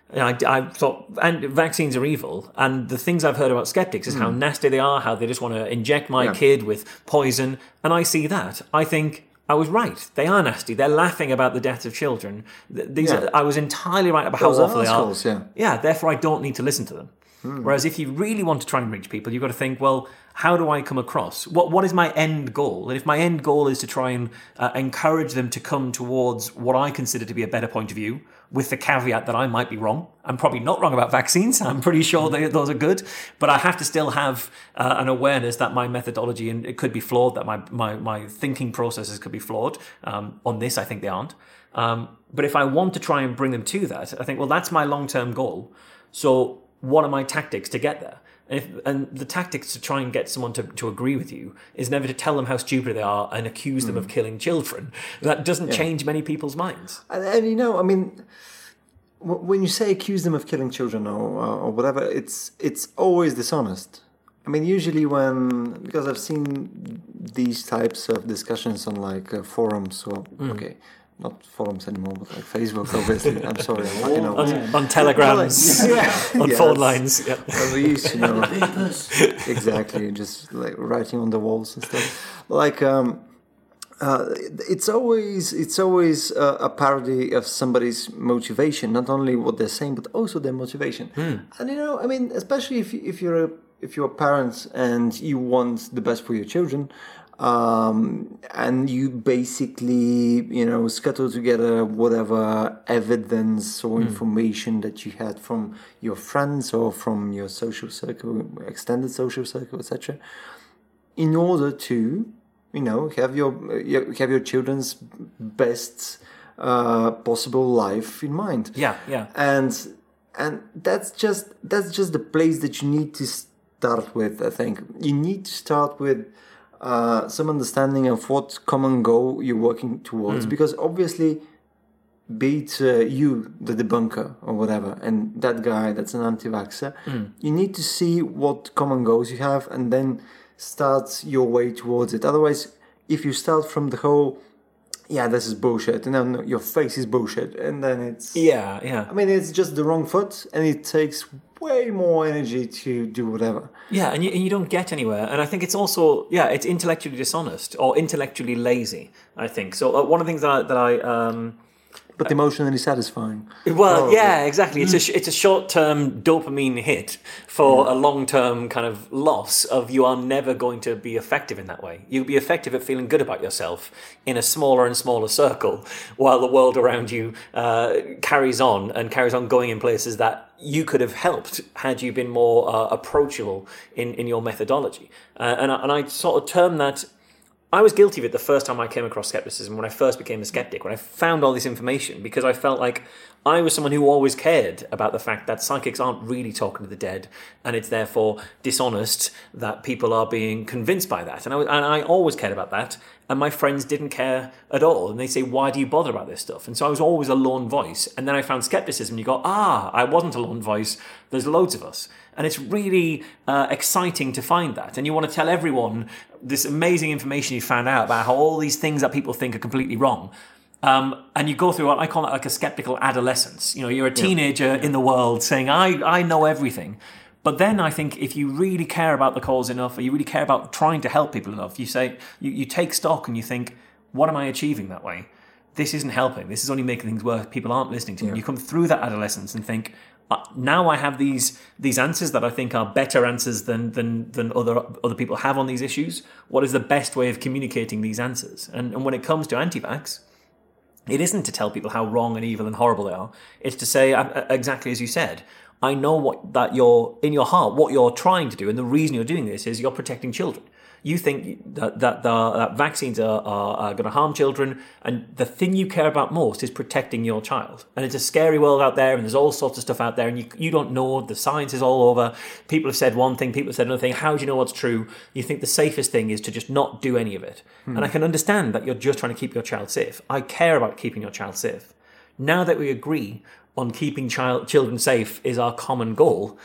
[SPEAKER 3] and I, I thought and vaccines are evil, and the things I've heard about skeptics is how nasty they are, how they just want to inject my
[SPEAKER 1] Yeah.
[SPEAKER 3] kid with poison, and I see that, I think. I was right. They are nasty. They're laughing about the death of children. These
[SPEAKER 1] Yeah.
[SPEAKER 3] are, I was entirely right about how
[SPEAKER 1] Those are
[SPEAKER 3] awful they are.
[SPEAKER 1] yeah.
[SPEAKER 3] Yeah, therefore I don't need to listen to them. Whereas if you really want to try and reach people, you've got to think, well, how do I come across? What what is my end goal? And if my end goal is to try and uh, encourage them to come towards what I consider to be a better point of view, with the caveat that I might be wrong. I'm probably not wrong about vaccines. [laughs] I'm pretty sure they, those are good, but I have to still have uh, an awareness that my methodology and it could be flawed, that my my, my thinking processes could be flawed. Um, on this, I think they aren't. Um, but if I want to try and bring them to that, I think, well, that's my long term goal. So, what are my tactics to get there? And, if, and the tactics to try and get someone to, to agree with you is never to tell them how stupid they are and accuse them of killing children. That doesn't change many people's minds.
[SPEAKER 1] And, and you know, I mean, when you say accuse them of killing children or, or whatever, it's it's always dishonest. I mean, usually when because I've seen these types of discussions on like uh, forums or okay, not forums anymore, but like Facebook. Obviously, [laughs] I'm sorry, I'm fucking old.
[SPEAKER 3] On, on telegrams, [laughs]
[SPEAKER 1] Yeah.
[SPEAKER 3] on
[SPEAKER 1] Yes.
[SPEAKER 3] phone lines. Yeah.
[SPEAKER 1] Well, we used to know [laughs] exactly, just like writing on the walls and stuff. Like, um, uh, it's always it's always a, a parody of somebody's motivation, not only what they're saying, but also their motivation. And you know, I mean, especially if you, if you're a if you're parents and you want the best for your children. Um, and you basically, you know, scuttle together whatever evidence or information that you had from your friends or from your social circle, extended social circle, etc in order to you know have your your- have your children's best uh, possible life in mind.
[SPEAKER 3] Yeah, yeah.
[SPEAKER 1] and and that's just that's just the place that you need to start with i think. You need to start with uh, some understanding of what common goal you're working towards. Because obviously be it uh, you, the debunker or whatever, and that guy that's an anti-vaxxer, you need to see what common goals you have and then start your way towards it. Otherwise, if you start from the whole, yeah, this is bullshit, and then your face is bullshit, and then it's
[SPEAKER 3] Yeah, yeah.
[SPEAKER 1] I mean, it's just the wrong foot, and it takes way more energy to do whatever.
[SPEAKER 3] Yeah, and you, and you don't get anywhere. And I think it's also, yeah, it's intellectually dishonest or intellectually lazy, I think. So uh, one of the things that I, that I um,
[SPEAKER 1] But emotionally satisfying.
[SPEAKER 3] Well,
[SPEAKER 1] Oh,
[SPEAKER 3] yeah, exactly. It's a sh- it's a short term dopamine hit for a long term kind of loss of you are never going to be effective in that way. You'll be effective at feeling good about yourself in a smaller and smaller circle, while the world around you uh, carries on and carries on going in places that you could have helped had you been more uh, approachable in in your methodology. Uh, and I, and I sort of term that I was guilty of it the first time I came across skepticism when I first became a skeptic, when I found all this information, because I felt like I was someone who always cared about the fact that psychics aren't really talking to the dead, and it's therefore dishonest that people are being convinced by that. And I, and I always cared about that, and my friends didn't care at all. And they say, Why do you bother about this stuff? And so I was always a lone voice. And then I found skepticism, you go, Ah, I wasn't a lone voice. There's loads of us. And it's really uh, exciting to find that. And you want to tell everyone this amazing information you found out about how all these things that people think are completely wrong. Um, and you go through what I call it like a skeptical adolescence. You know, you're a teenager in the world saying, I, I know everything. But then I think if you really care about the cause enough, or you really care about trying to help people enough, you say, you, you take stock and you think, what am I achieving that way? This isn't helping. This is only making things worse. People aren't listening to me. You come through that adolescence and think, now I have these these answers that I think are better answers than than than other other people have on these issues. What is the best way of communicating these answers? And and when it comes to anti-vax, it isn't to tell people how wrong and evil and horrible they are. It's to say uh, exactly as you said. I know what that you're in your heart, what you're trying to do, and the reason you're doing this is you're protecting children. You think that that, the, that vaccines are, are, are going to harm children, and the thing you care about most is protecting your child. And it's a scary world out there, and there's all sorts of stuff out there, and you, you don't know. The science is all over. People have said one thing, people have said another thing. How do you know what's true? You think the safest thing is to just not do any of it. Hmm. And I can understand that you're just trying to keep your child safe. I care about keeping your child safe. Now that we agree on keeping child, children safe is our common goal,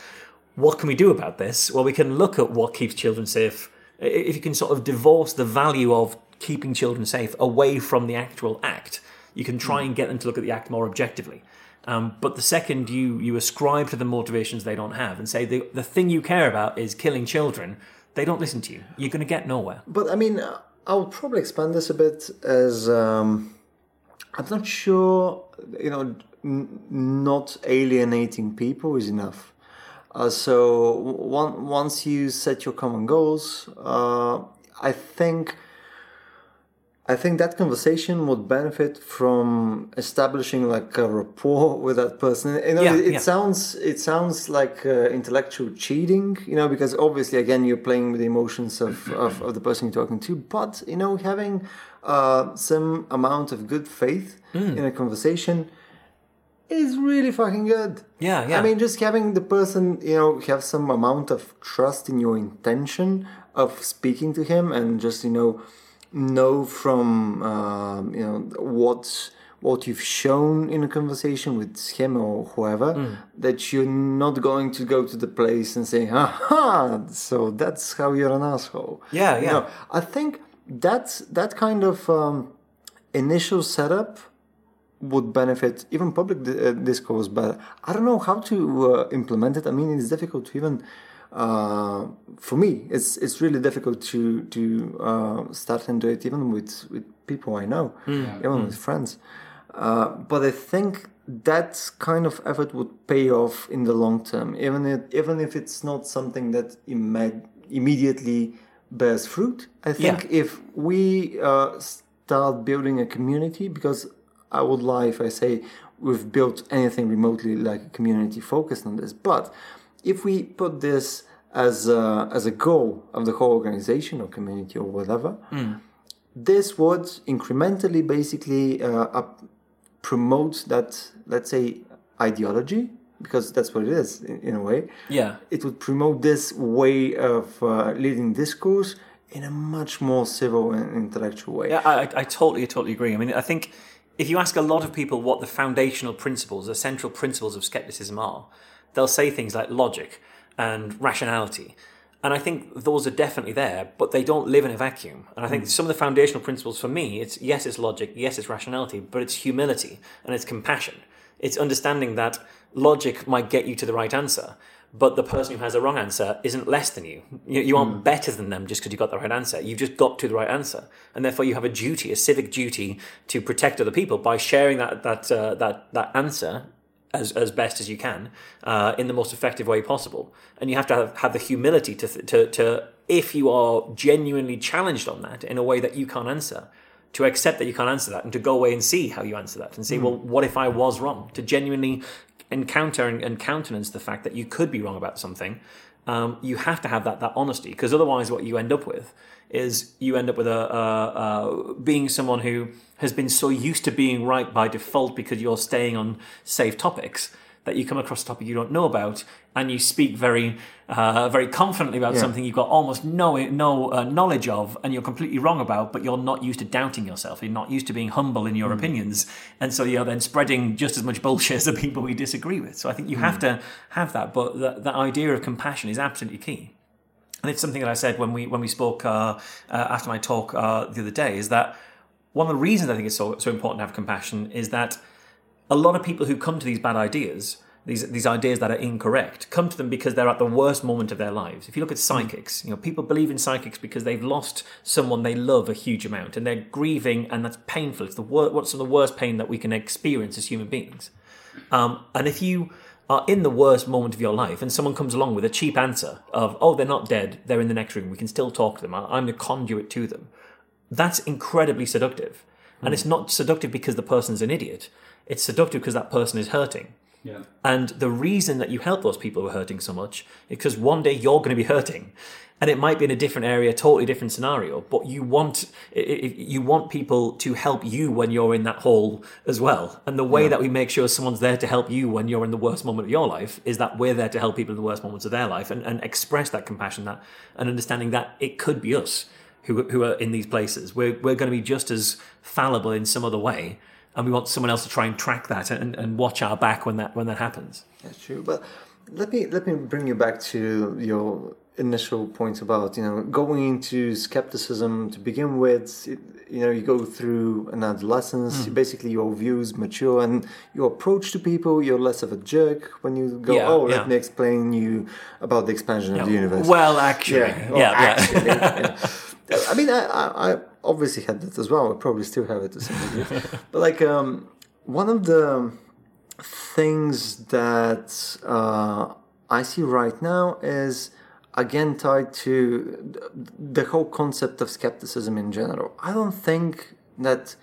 [SPEAKER 3] what can we do about this? Well, we can look at what keeps children safe. If you can sort of divorce the value of keeping children safe away from the actual act, you can try and get them to look at the act more objectively. Um, but the second you, you ascribe to the motivations they don't have and say the, the thing you care about is killing children, they don't listen to you. You're going to get nowhere.
[SPEAKER 1] But I mean, I'll probably expand this a bit as um, I'm not sure, you know, n- not alienating people is enough. Uh, so one, once you set your common goals, uh, I think I think that conversation would benefit from establishing like a rapport [laughs] with that person. You know,
[SPEAKER 3] Yeah,
[SPEAKER 1] it, it
[SPEAKER 3] yeah.
[SPEAKER 1] sounds it sounds like uh, intellectual cheating. You know, because obviously, again, you're playing with the emotions of, of, of the person you're talking to. But you know, having uh, some amount of good faith
[SPEAKER 3] Hmm.
[SPEAKER 1] in a conversation is really fucking good.
[SPEAKER 3] Yeah, yeah.
[SPEAKER 1] I mean, just having the person, you know, have some amount of trust in your intention of speaking to him, and just you know, know from um, you know what what you've shown in a conversation with him or whoever
[SPEAKER 3] Hmm.
[SPEAKER 1] that you're not going to go to the place and say, "Aha!" So that's how you're an asshole.
[SPEAKER 3] Yeah,
[SPEAKER 1] You
[SPEAKER 3] yeah.
[SPEAKER 1] know, I think that's that kind of um, initial setup would benefit even public di- uh, discourse but i don't know how to uh, implement it. I mean it's difficult to even uh, for me it's it's really difficult to to uh, start and do it even with with people i know even with friends. Uh, but i think that kind of effort would pay off in the long term even if even if it's not something that imme- immediately bears fruit. I think if we uh, start building a community because I would lie if I say we've built anything remotely like a community focused on this. But if we put this as a, as a goal of the whole organization or community or whatever, this would incrementally basically uh, up, promote that, let's say, ideology, because that's what it is in, in a way.
[SPEAKER 3] Yeah.
[SPEAKER 1] It would promote this way of uh, leading discourse in a much more civil and intellectual way.
[SPEAKER 3] Yeah, I, I I totally, totally agree. I mean, I think if you ask a lot of people what the foundational principles, the central principles of skepticism are, they'll say things like logic and rationality. And I think those are definitely there, but they don't live in a vacuum. And I think hmm. some of the foundational principles for me, it's yes, it's logic, yes, it's rationality, but it's humility and it's compassion. It's understanding that logic might get you to the right answer, but the person who has the wrong answer isn't less than you. You, you aren't better than them just because you got the right answer. You've just got to the right answer, and therefore you have a duty, a civic duty, to protect other people by sharing that that uh, that that answer as, as best as you can uh, in the most effective way possible. And you have to have, have the humility to, to, to, if you are genuinely challenged on that in a way that you can't answer, to accept that you can't answer that and to go away and see how you answer that and say, well, what if I was wrong? To genuinely encounter and, and countenance the fact that you could be wrong about something. Um, you have to have that that honesty because otherwise, what you end up with is you end up with a, a, a being someone who has been so used to being right by default because you're staying on safe topics that you come across a topic you don't know about and you speak very uh, very confidently about something you've got almost no no uh, knowledge of and you're completely wrong about but you're not used to doubting yourself. You're not used to being humble in your opinions. And so you're then spreading just as much bullshit [laughs] as the people we disagree with. So I think you have to have that but the, the idea of compassion is absolutely key. And it's something that I said when we when we spoke uh, uh, after my talk uh, the other day is that one of the reasons I think it's so so important to have compassion is that a lot of people who come to these bad ideas, these these ideas that are incorrect, come to them because they're at the worst moment of their lives. If you look at psychics, you know, people believe in psychics because they've lost someone they love a huge amount and they're grieving, and that's painful. It's the wor- what's the worst pain that we can experience as human beings. Um, and if you are in the worst moment of your life and someone comes along with a cheap answer of, oh, they're not dead, they're in the next room, we can still talk to them, I'm the conduit to them, that's incredibly seductive. And it's not seductive because the person's an idiot, it's seductive because that person is hurting.
[SPEAKER 2] Yeah.
[SPEAKER 3] And the reason that you help those people who are hurting so much is because one day you're going to be hurting, and it might be in a different area, totally different scenario. But you want you want people to help you when you're in that hole as well. And the way that we make sure someone's there to help you when you're in the worst moment of your life is that we're there to help people in the worst moments of their life and, and express that compassion, that and understanding that it could be us who who are in these places. We're we're going to be just as fallible in some other way and we want someone else to try and track that and, and watch our back when that when that happens.
[SPEAKER 1] That's true. But let me let me bring you back to your initial point about you know going into skepticism to begin with. It, you know, you go through an adolescence. You basically, your views mature, and your approach to people. You're less of a jerk when you go.
[SPEAKER 3] Yeah,
[SPEAKER 1] oh,
[SPEAKER 3] yeah.
[SPEAKER 1] let me explain you about the expansion of the universe.
[SPEAKER 3] Well, actually,
[SPEAKER 1] Yeah,
[SPEAKER 3] yeah,
[SPEAKER 1] well,
[SPEAKER 3] yeah.
[SPEAKER 1] actually, yeah. [laughs] I mean, I, I obviously had that as well. I probably still have it to some degree. [laughs] but like, um, one of the things that uh, I see right now is again tied to the whole concept of skepticism in general. I don't think that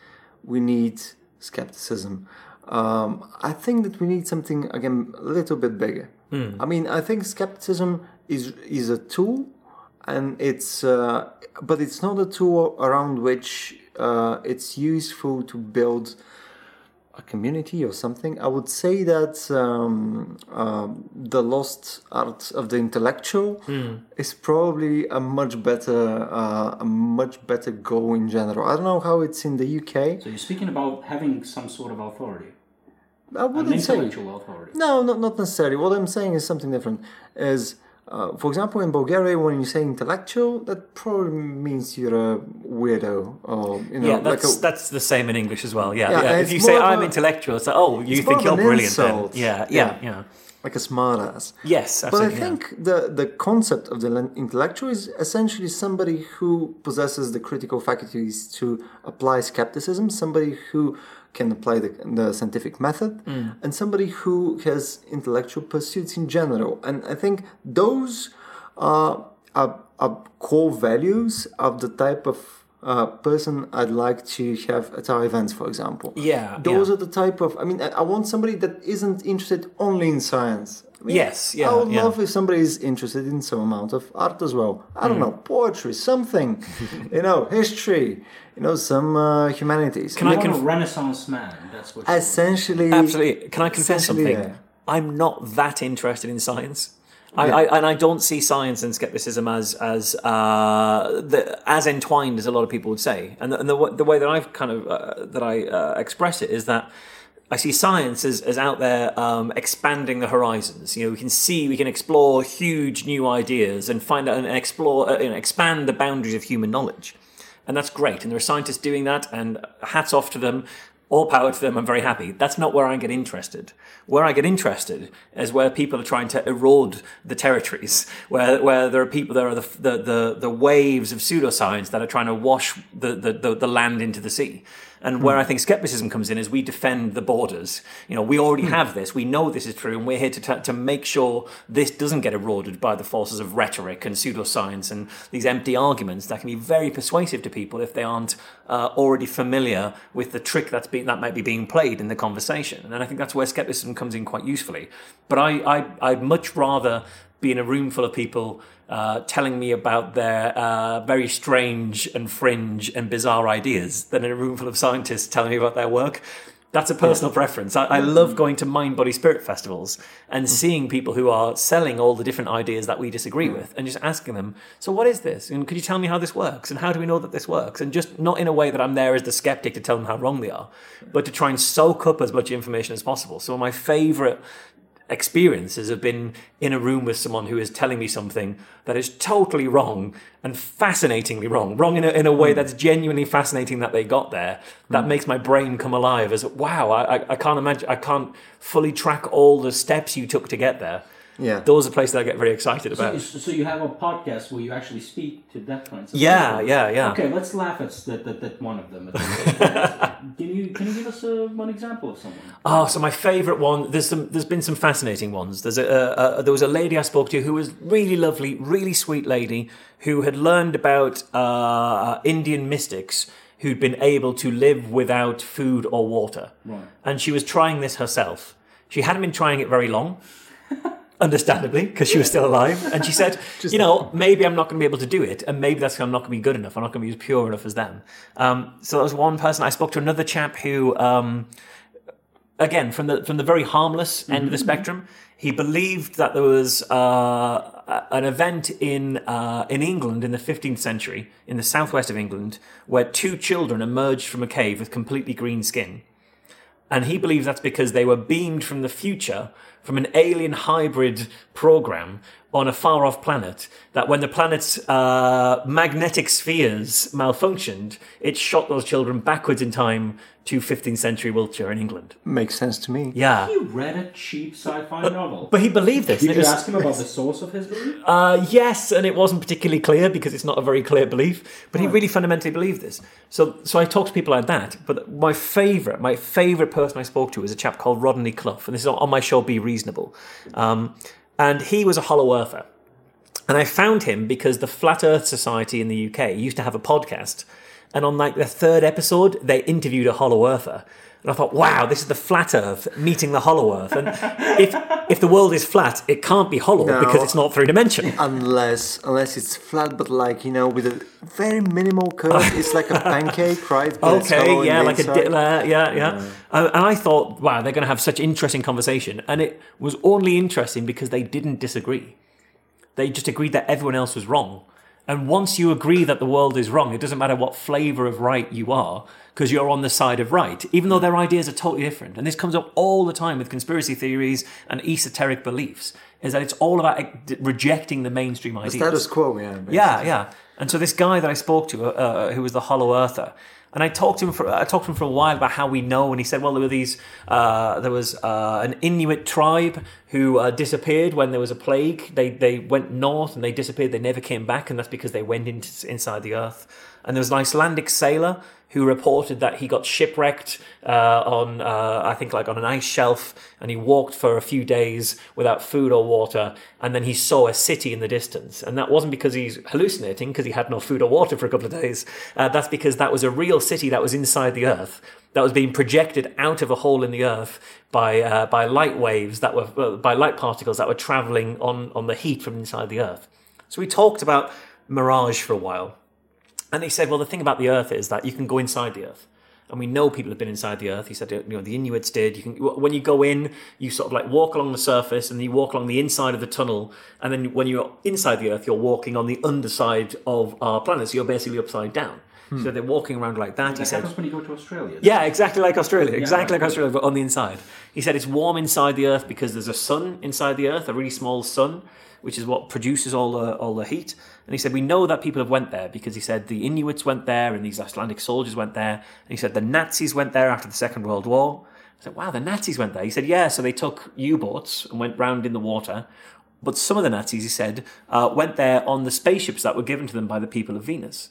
[SPEAKER 1] we need skepticism. Um, I think that we need something again a little bit bigger. I mean, I think skepticism is is a tool, and it's uh, but it's not a tool around which uh, it's useful to build a community or something. I would say that um, um, the lost art of the intellectual is probably a much better uh, a much better goal in general. I don't know how it's in the UK.
[SPEAKER 2] So you're speaking about having some sort of authority,
[SPEAKER 1] I wouldn't say
[SPEAKER 2] intellectual authority.
[SPEAKER 1] no, not not necessarily. What I'm saying is something different. Is uh, for example, in Bulgaria, when you say intellectual, that probably means you're a weirdo, or you know,
[SPEAKER 3] Yeah,
[SPEAKER 1] like
[SPEAKER 3] that's
[SPEAKER 1] a,
[SPEAKER 3] that's the same in English as well. Yeah,
[SPEAKER 1] Yeah,
[SPEAKER 3] yeah. If you say I'm
[SPEAKER 1] a-
[SPEAKER 3] intellectual, it's like, oh, you think you're brilliant
[SPEAKER 1] insult.
[SPEAKER 3] then? Yeah,
[SPEAKER 1] Yeah.
[SPEAKER 3] yeah, yeah.
[SPEAKER 1] like a smartass.
[SPEAKER 3] Yes,
[SPEAKER 1] But I
[SPEAKER 3] absolutely. yeah.
[SPEAKER 1] think the, the concept of the intellectual is essentially somebody who possesses the critical faculties to apply skepticism, somebody who can apply the, the scientific method,
[SPEAKER 3] Mm.
[SPEAKER 1] and somebody who has intellectual pursuits in general. And I think those are, are, are core values of the type of uh, person I'd like to have at our events, for example.
[SPEAKER 3] Yeah,
[SPEAKER 1] Those
[SPEAKER 3] yeah.
[SPEAKER 1] are the type of, I mean, I, I want somebody that isn't interested only in science. I mean,
[SPEAKER 3] Yes, yeah,
[SPEAKER 1] I would
[SPEAKER 3] yeah.
[SPEAKER 1] love if somebody is interested in some amount of art as well. I don't
[SPEAKER 3] Mm.
[SPEAKER 1] know, poetry, something, [laughs] you know, history, you know, some uh, humanities.
[SPEAKER 3] Can I
[SPEAKER 2] You're
[SPEAKER 3] conf-
[SPEAKER 2] a Renaissance man. That's what. you-
[SPEAKER 1] essentially,
[SPEAKER 3] Absolutely. Can I confess something?
[SPEAKER 1] yeah.
[SPEAKER 3] I'm not that interested in science. I,
[SPEAKER 1] Yeah.
[SPEAKER 3] I, and I don't see science and skepticism as as uh, the, as entwined as a lot of people would say. And the, and the, the way that I've kind of uh, that I uh, express it is that I see science as, as out there um, expanding the horizons. You know, we can see, we can explore huge new ideas and find out and explore, uh, expand the boundaries of human knowledge. And that's great. And there are scientists doing that, and hats off to them. All power to them. I'm very happy. That's not where I get interested. Where I get interested is where people are trying to erode the territories, where where there are people, there are the the the, the waves of pseudoscience that are trying to wash the, the, the, the land into the sea. And where I think skepticism comes in is we defend the borders. You know, we already have this. We know this is true, and we're here to, t- to make sure this doesn't get eroded by the forces of rhetoric and pseudoscience and these empty arguments that can be very persuasive to people if they aren't uh, already familiar with the trick that's being, that might be being played in the conversation. And I think that's where skepticism comes in quite usefully. But I, I, I'd much rather be in a room full of people uh, telling me about their uh, very strange and fringe and bizarre ideas than in a room full of scientists telling me about their work. That's a personal preference. I, I love going to mind, body, spirit festivals and seeing people who are selling all the different ideas that we disagree with and just asking them, so what is this? And could you tell me how this works? And how do we know that this works? And just not in a way that I'm there as the skeptic to tell them how wrong they are, but to try and soak up as much information as possible. So my favorite experiences have been in a room with someone who is telling me something that is totally wrong and fascinatingly wrong. Wrong in a, in a way hmm. that's genuinely fascinating that they got there. That hmm. makes my brain come alive as, wow, I, I, I can't imagine, I can't fully track all the steps you took to get there.
[SPEAKER 1] Yeah.
[SPEAKER 3] Those are places that I get very excited
[SPEAKER 2] So,
[SPEAKER 3] about.
[SPEAKER 2] so you have a podcast where you actually speak to that kinds of
[SPEAKER 3] Yeah,
[SPEAKER 2] people.
[SPEAKER 3] yeah, yeah.
[SPEAKER 2] Okay, let's laugh at that, that, that one of them. [laughs] can you can you give us uh, one example of someone?
[SPEAKER 3] Oh, so my favourite one. There's some. There's been some fascinating ones. There's a, a, a there was a lady I spoke to who was really lovely, really sweet lady who had learned about uh, Indian mystics who'd been able to live without food or water,
[SPEAKER 2] Right.
[SPEAKER 3] and she was trying this herself. She hadn't been trying it very long. Understandably, because she was still alive, and she said, [laughs] "You know, maybe I'm not going to be able to do it, and maybe that's I'm not going to be good enough. I'm not going to be as pure enough as them." Um, so that was one person. I spoke to another chap who um, again from the from the very harmless end of the spectrum. He believed that there was uh, an event in uh, in England in the 15th century, in the southwest of England, where two children emerged from a cave with completely green skin, And he believes that's because they were beamed from the future from an alien hybrid program on a far off planet that when the planet's uh, magnetic spheres malfunctioned, it shot those children backwards in time to 15th century Wiltshire in England.
[SPEAKER 1] Makes sense to me.
[SPEAKER 3] Yeah.
[SPEAKER 2] He read a cheap sci-fi novel.
[SPEAKER 3] But he believed this.
[SPEAKER 2] Did you
[SPEAKER 3] it was-
[SPEAKER 2] ask him about the [laughs] source of his belief?
[SPEAKER 3] Uh, yes, and it wasn't particularly clear because it's not a very clear belief. But he really fundamentally believed this. So, so I talked to people like that. But my favourite, my favourite person I spoke to was a chap called Rodney Cluff, and this is on my show. Be reasonable, um, and he was a Hollow Earther. And I found him because the Flat Earth Society in the UK used to have a podcast, and on like the third episode, they interviewed a Hollow Earther. And I thought, wow, this is the flat Earth meeting the Hollow Earth. And [laughs] if if the world is flat, it can't be hollow
[SPEAKER 1] No.
[SPEAKER 3] because it's not three dimensional.
[SPEAKER 1] Unless unless it's flat, but like you know, with a very minimal curve. [laughs] it's like a pancake, right? But
[SPEAKER 3] Okay, yeah, like a
[SPEAKER 1] inside.
[SPEAKER 3] di- uh, yeah, yeah. Uh, and I thought, wow, they're going to have such interesting conversation, and it was only interesting because they didn't disagree. They just agreed that everyone else was wrong. And once you agree that the world is wrong, it doesn't matter what flavor of right you are, because you're on the side of right, even though their ideas are totally different. And this comes up all the time with conspiracy theories and esoteric beliefs, is that it's all about rejecting the mainstream ideas.
[SPEAKER 1] Status quo, yeah. basically.
[SPEAKER 3] Yeah, yeah. And so this guy that I spoke to, uh, uh, who was the Hollow Earther, and I talked to him for I talked to him for a while about how we know, and he said, well, there were these, uh, there was uh, an Inuit tribe who uh, disappeared when there was a plague. They they went north and they disappeared. They never came back, and that's because they went into, inside the earth. And there was an Icelandic sailor who reported that he got shipwrecked uh, on, uh, I think, like on an ice shelf, and he walked for a few days without food or water, and then he saw a city in the distance. And that wasn't because he's hallucinating, because he had no food or water for a couple of days. Uh, that's because that was a real city that was inside the earth, that was being projected out of a hole in the earth by uh, by light waves that were uh, by light particles that were traveling on on the heat from inside the earth. So we talked about mirage for a while. And he said, well, the thing about the Earth is that you can go inside the Earth. And we know people have been inside the Earth. He said, you know, the Inuits did. You can, when you go in, you sort of like walk along the surface and you walk along the inside of the tunnel. And then when you're inside the Earth, you're walking on the underside of our planet. So you're basically upside down. So hmm. they're walking around like that. he said,
[SPEAKER 2] when you go to Australia.
[SPEAKER 3] yeah, exactly like Australia. Exactly like Australia, but on the inside. He said it's warm inside the Earth because there's a sun inside the Earth, a really small sun, which is what produces all the all the heat. And he said we know that people have went there because he said the Inuits went there and these Icelandic soldiers went there. And he said the Nazis went there after the Second World War. I said, wow, the Nazis went there. He said, yeah, so they took U-boats and went round in the water. But some of the Nazis, he said, uh, went there on the spaceships that were given to them by the people of Venus.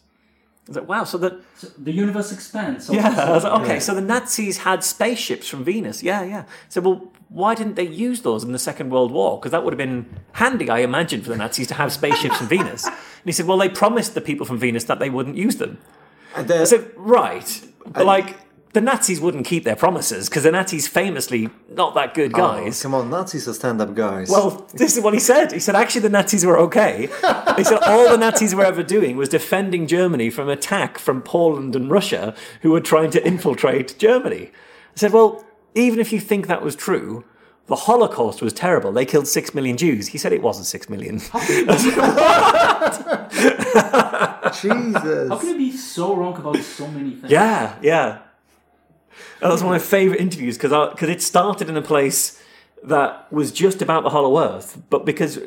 [SPEAKER 3] I was like, wow, so that
[SPEAKER 2] So the universe expands.
[SPEAKER 3] yeah, I was like, okay,
[SPEAKER 2] Yeah.
[SPEAKER 3] so the Nazis had spaceships from Venus. Yeah, yeah. So, well, why didn't they use those in the Second World War? Because that would have been handy, I imagine, for the Nazis to have spaceships from [laughs] Venus. And he said, well, they promised the people from Venus that they wouldn't use them.
[SPEAKER 1] And
[SPEAKER 3] I said, right, but like the Nazis wouldn't keep their promises because the Nazis famously not that good
[SPEAKER 1] Oh,
[SPEAKER 3] guys.
[SPEAKER 1] come on, Nazis are stand-up guys.
[SPEAKER 3] Well, this is what he said. He said, actually, the Nazis were okay. [laughs] He said, all the Nazis were ever doing was defending Germany from attack from Poland and Russia, who were trying to infiltrate Germany. I said, well, even if you think that was true, the Holocaust was terrible. They killed six million Jews. He said it wasn't six million. [laughs]
[SPEAKER 1] Jesus.
[SPEAKER 2] How can you be so wrong about so many things?
[SPEAKER 3] Yeah, yeah. That was one of my favourite interviews because because it started in a place that was just about the Hollow Earth, but because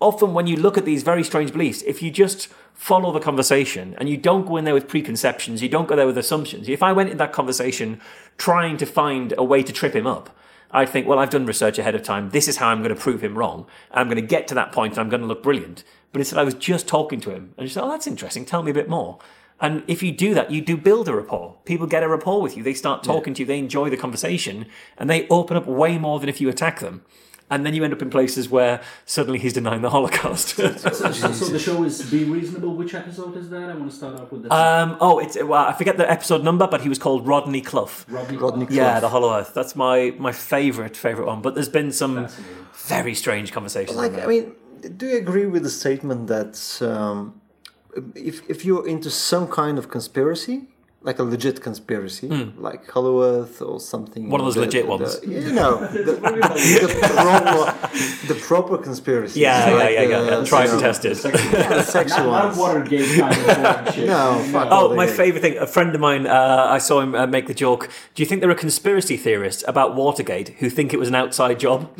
[SPEAKER 3] often when you look at these very strange beliefs, if you just follow the conversation and you don't go in there with preconceptions, you don't go there with assumptions. If I went in that conversation trying to find a way to trip him up, I'd think, well, I've done research ahead of time. This is how I'm going to prove him wrong. I'm going to get to that point and I'm going to look brilliant. But instead, I was just talking to him and he said, oh, that's interesting. Tell me a bit more. And if you do that, you do build a rapport. People get a rapport with you. They start talking to you. They enjoy the conversation and they open up way more than if you attack them. And then you end up in places where suddenly he's denying the Holocaust.
[SPEAKER 2] So, so, so [laughs] the show is Be Reasonable. Which episode is that? I want to start off with this.
[SPEAKER 3] um, oh, it's well, I forget the episode number, but he was called Rodney Cluff.
[SPEAKER 2] Rodney.
[SPEAKER 1] Rodney
[SPEAKER 3] Yeah, the Hollow Earth. That's my my favorite favorite one. But there's been some very strange conversations.
[SPEAKER 1] Like, I mean, do you agree with the statement that um, if if you're into some kind of conspiracy, like a legit conspiracy, like Hollow Earth or something.
[SPEAKER 3] One of those
[SPEAKER 1] the-
[SPEAKER 3] legit
[SPEAKER 1] the-
[SPEAKER 3] ones.
[SPEAKER 1] You know, the, [laughs] the proper, the proper conspiracy.
[SPEAKER 3] Yeah, yeah, yeah, yeah, yeah. Tried and tested.
[SPEAKER 1] Yeah, the sexual
[SPEAKER 2] not, not. Watergate kind of boring [laughs] shit.
[SPEAKER 1] No, fuck
[SPEAKER 3] Oh, my favorite thing. A friend of mine, uh, I saw him uh, make the joke. Do you think there are conspiracy theorists about Watergate who think it was an outside job? [laughs]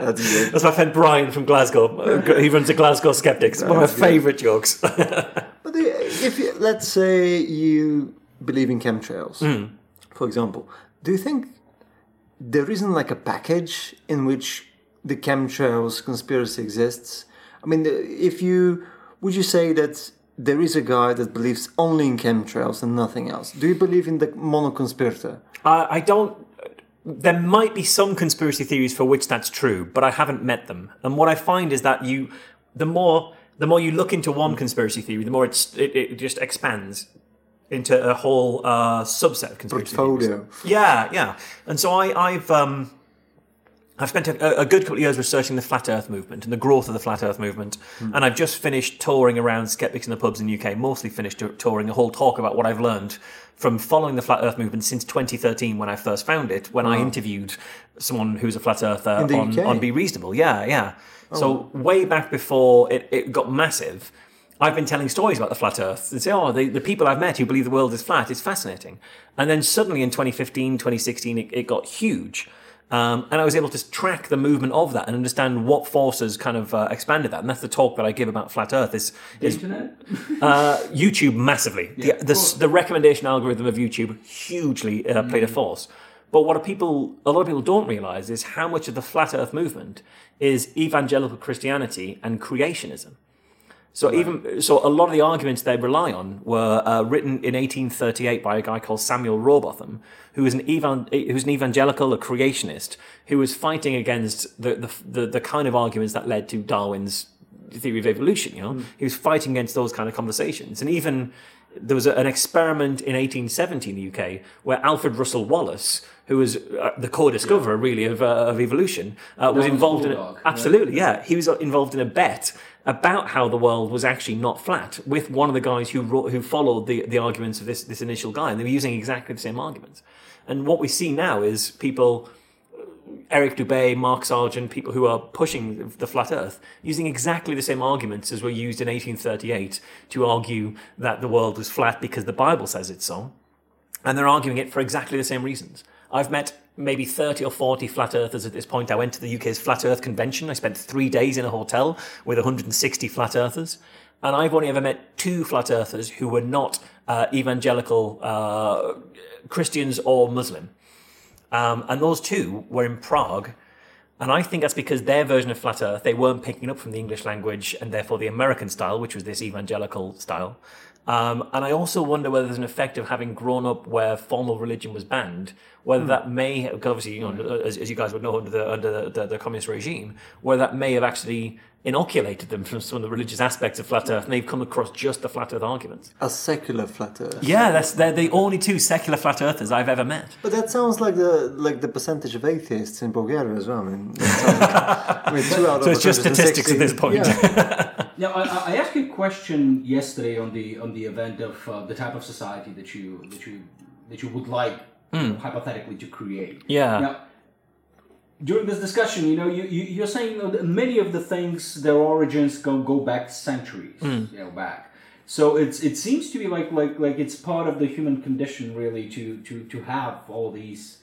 [SPEAKER 1] That's good.
[SPEAKER 3] That's my friend Brian from Glasgow. Uh, He runs the Glasgow Skeptics. One of my
[SPEAKER 1] good.
[SPEAKER 3] favourite jokes.
[SPEAKER 1] But the- if you, let's say you believe in chemtrails,
[SPEAKER 3] Hmm.
[SPEAKER 1] for example, do you think there isn't like a package in which the chemtrails conspiracy exists? I mean, if you would you say that there is a guy that believes only in chemtrails and nothing else? Do you believe in the monoconspirator?
[SPEAKER 3] Uh, I don't. There might be some conspiracy theories for which that's true, but I haven't met them. And what I find is that you, the more the more you look into one conspiracy theory, the more it's, it, it just expands into a whole uh, subset of conspiracy theories.
[SPEAKER 1] Portfolio.
[SPEAKER 3] Yeah, yeah. And so I, I've um, I've spent a, a good couple of years researching the flat Earth movement and the growth of the flat Earth movement, and I've just finished touring around skeptics in the pubs in the UK. Mostly finished touring a whole talk about what I've learned from following the flat Earth movement since 2013 when I first found it. When I interviewed someone who's a flat Earther
[SPEAKER 1] the
[SPEAKER 3] on, on Be Reasonable. Yeah, yeah. So way back before it, it got massive. I've been telling stories about the flat Earth and say, oh, the, the people I've met who believe the world is flat, it's fascinating. And then suddenly in 2015, 2016, it, it got huge. Um, and I was able to track the movement of that and understand what forces kind of uh, expanded that. And that's the talk that I give about flat Earth is, is
[SPEAKER 2] Internet? [laughs]
[SPEAKER 3] uh, YouTube massively.
[SPEAKER 2] Yeah,
[SPEAKER 3] the, the, the recommendation algorithm of YouTube hugely uh, played a force. But what a people, a lot of people don't realize is how much of the flat Earth movement is evangelical Christianity and creationism. So even so, a lot of the arguments they rely on were uh, written in 1838 by a guy called Samuel Rowbotham, who was an evan- who's an evangelical, a creationist, who was fighting against the, the the the kind of arguments that led to Darwin's theory of evolution. You know, he was fighting against those kind of conversations, and even there was a, an experiment in 1870 in the UK where Alfred Russel Wallace, who was uh, the co-discoverer really of, uh, of evolution, uh, was involved in
[SPEAKER 2] right?
[SPEAKER 3] Absolutely, yeah. He was involved in a bet about how the world was actually not flat with one of the guys who wrote, who followed the, the arguments of this this initial guy, and they were using exactly the same arguments. And what we see now is people. Eric Dubay, Mark Sargent, people who are pushing the flat Earth, using exactly the same arguments as were used in 1838 to argue that the world was flat because the Bible says it's so. And they're arguing it for exactly the same reasons. I've met maybe 30 or 40 flat earthers at this point. I went to the UK's Flat Earth Convention. I spent three days in a hotel with 160 flat earthers. And I've only ever met two flat earthers who were not uh, evangelical uh, Christians or Muslim. Um, and those two were in Prague. And I think that's because their version of flat earth, they weren't picking up from the English language and therefore the American style, which was this evangelical style. Um, and I also wonder whether there's an effect of having grown up where formal religion was banned, whether that may, have, obviously, you know, as, as you guys would know, under the under the, the, the communist regime, where that may have actually inoculated them from some of the religious aspects of flat Earth, and they've come across just the flat Earth arguments.
[SPEAKER 1] A secular flat Earth.
[SPEAKER 3] Yeah, that's they're the only two secular flat Earthers I've ever met.
[SPEAKER 1] But that sounds like the like the percentage of atheists in Bulgaria as well. I mean, that sounds- I mean two out
[SPEAKER 3] So
[SPEAKER 1] of
[SPEAKER 3] it's just statistics at this point.
[SPEAKER 1] Yeah. [laughs]
[SPEAKER 2] Now, I, I asked you a question yesterday on the on the event of uh, the type of society that you that you that you would like hypothetically to create.
[SPEAKER 3] Yeah.
[SPEAKER 2] Now, during this discussion, you know, you, you you're saying you know, that many of the things, their origins go go back centuries, hmm. you know, back. So it's it seems to be like like like it's part of the human condition, really, to to to have all these.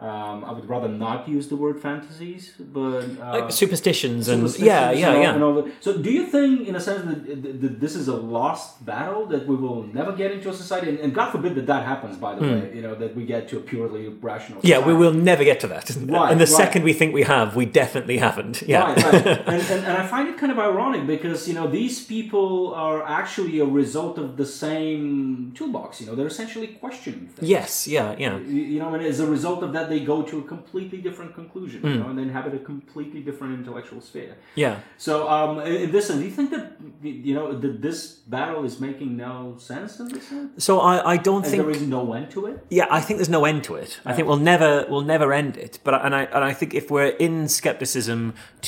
[SPEAKER 2] Um, I would rather not use the word fantasies, but uh,
[SPEAKER 3] Like superstitions and
[SPEAKER 2] superstitions
[SPEAKER 3] yeah, yeah,
[SPEAKER 2] and all-
[SPEAKER 3] yeah.
[SPEAKER 2] and. So, do you think, in a sense, that, that, this is a lost battle that we will never get into a society, and, and God forbid that that happens, by the way, you know, that we get to a purely rational.
[SPEAKER 3] Hmm. Yeah, we will never get to that.
[SPEAKER 2] Right,
[SPEAKER 3] and the
[SPEAKER 2] right.
[SPEAKER 3] second we think we have, we definitely haven't. Yeah.
[SPEAKER 2] Right, right. [laughs] and, and, and I find it kind of ironic because, you know, these people are actually a result of the same toolbox. You know, they're essentially questioning things.
[SPEAKER 3] yes, yeah, yeah.
[SPEAKER 2] You you know, and as a result of that, they go to a completely different conclusion, you know, and they inhabit a completely different intellectual sphere.
[SPEAKER 3] Yeah.
[SPEAKER 2] So, um, in in this sense, do you think that you know that this battle is making no sense in this sense?
[SPEAKER 3] So I, I don't
[SPEAKER 2] And
[SPEAKER 3] think
[SPEAKER 2] there is no end to it.
[SPEAKER 3] Yeah, I think there's no end to it. I think we'll never we'll never end it. But and I and I think if we're in skepticism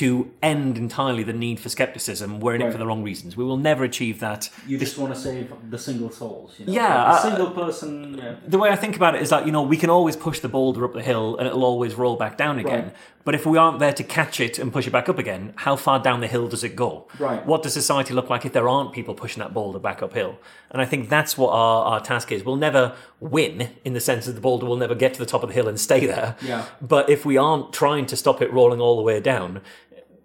[SPEAKER 3] to end entirely the need for skepticism, we're in it for the wrong reasons. We will never achieve that.
[SPEAKER 2] You just want to save the single souls. You know?
[SPEAKER 3] Yeah,
[SPEAKER 2] Like a
[SPEAKER 3] uh,
[SPEAKER 2] single person. Yeah.
[SPEAKER 3] The way I think about it is that you know we can always push the boulder up the hill and it'll always roll back down again.
[SPEAKER 2] Right.
[SPEAKER 3] But if we aren't there to catch it and push it back up again, how far down the hill does it go?
[SPEAKER 2] Right.
[SPEAKER 3] What does society look like if there aren't people pushing that boulder back uphill? And I think that's what our, our task is. We'll never win in the sense that the boulder will never get to the top of the hill and stay there.
[SPEAKER 2] Yeah.
[SPEAKER 3] But if we aren't trying to stop it rolling all the way down,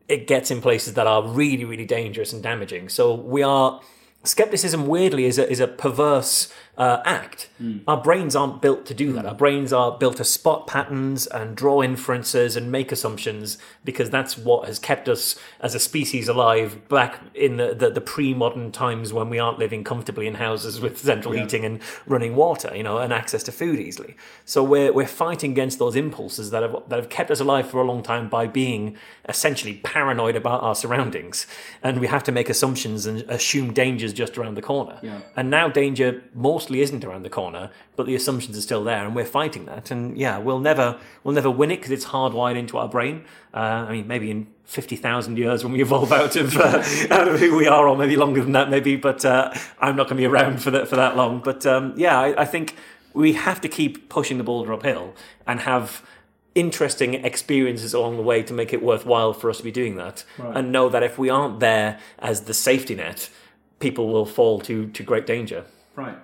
[SPEAKER 3] it gets in places that are really, really dangerous and damaging. So we are skepticism weirdly is a, is a perverse uh, act. Hmm. Our brains aren't built to do that. Hmm. Our brains are built to spot patterns and draw inferences and make assumptions because that's what has kept us as a species alive back in the, the, the pre-modern times when we aren't living comfortably in houses with hmm. central heating and running water you know and access to food easily. So we're, we're fighting against those impulses that have, that have kept us alive for a long time by being essentially paranoid about our surroundings. And we have to make assumptions and assume dangers just around the corner.
[SPEAKER 2] Yeah.
[SPEAKER 3] and now danger isn't around the corner, but the assumptions are still there, and we're fighting that. And yeah, we'll never we'll never win it because it's hardwired into our brain. Uh, I mean, maybe in fifty thousand years when we evolve out of uh, [laughs] out of who we are, or maybe longer than that, maybe. But uh, I'm not going to be around for that for that long. But um, yeah, I, I think we have to keep pushing the boulder uphill and have interesting experiences along the way to make it worthwhile for us to be doing that
[SPEAKER 2] Right.
[SPEAKER 3] and know that if we aren't there as the safety net people will fall to to great danger
[SPEAKER 2] Right.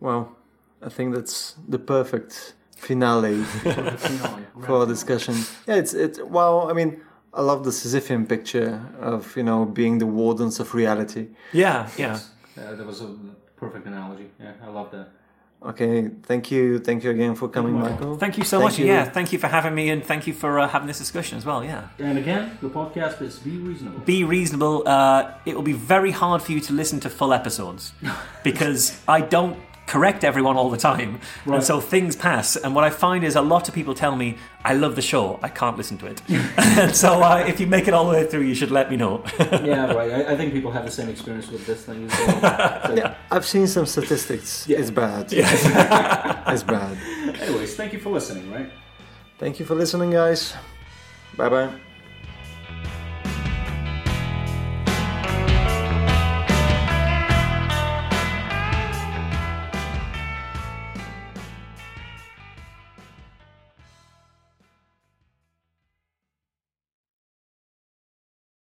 [SPEAKER 1] Well, I think that's the perfect finale
[SPEAKER 2] Finale. [laughs]
[SPEAKER 1] for our discussion. Yeah, it's it. Well, I mean, I love the Sisyphean picture of you know being the wardens of reality.
[SPEAKER 3] yeah yeah
[SPEAKER 2] Yeah, that was a perfect analogy. Yeah, I love that.
[SPEAKER 1] Okay, thank you, thank you again for coming,
[SPEAKER 2] welcome.
[SPEAKER 1] Michael.
[SPEAKER 3] Thank you so
[SPEAKER 1] Thank
[SPEAKER 3] much.
[SPEAKER 1] you.
[SPEAKER 3] Yeah, thank you for having me, and thank you for uh, having this discussion as well. Yeah,
[SPEAKER 2] And again, the podcast is Be Reasonable.
[SPEAKER 3] be reasonable. Uh, it will be very hard for you to listen to full episodes [laughs] because I don't correct everyone all the time,
[SPEAKER 2] Right.
[SPEAKER 3] and so things pass. And what I find is a lot of people tell me, "I love the show. I can't listen to it." [laughs] and so uh, if you make it all the way through, you should let me know. [laughs]
[SPEAKER 2] yeah, right. I, I think people have the same experience with this thing as well. [laughs] So,
[SPEAKER 1] Yeah, I've seen some statistics.
[SPEAKER 2] Yeah.
[SPEAKER 1] It's bad. Yeah. it's bad.
[SPEAKER 2] Anyways, thank you for listening, right?
[SPEAKER 1] Thank you for listening, guys. Bye bye.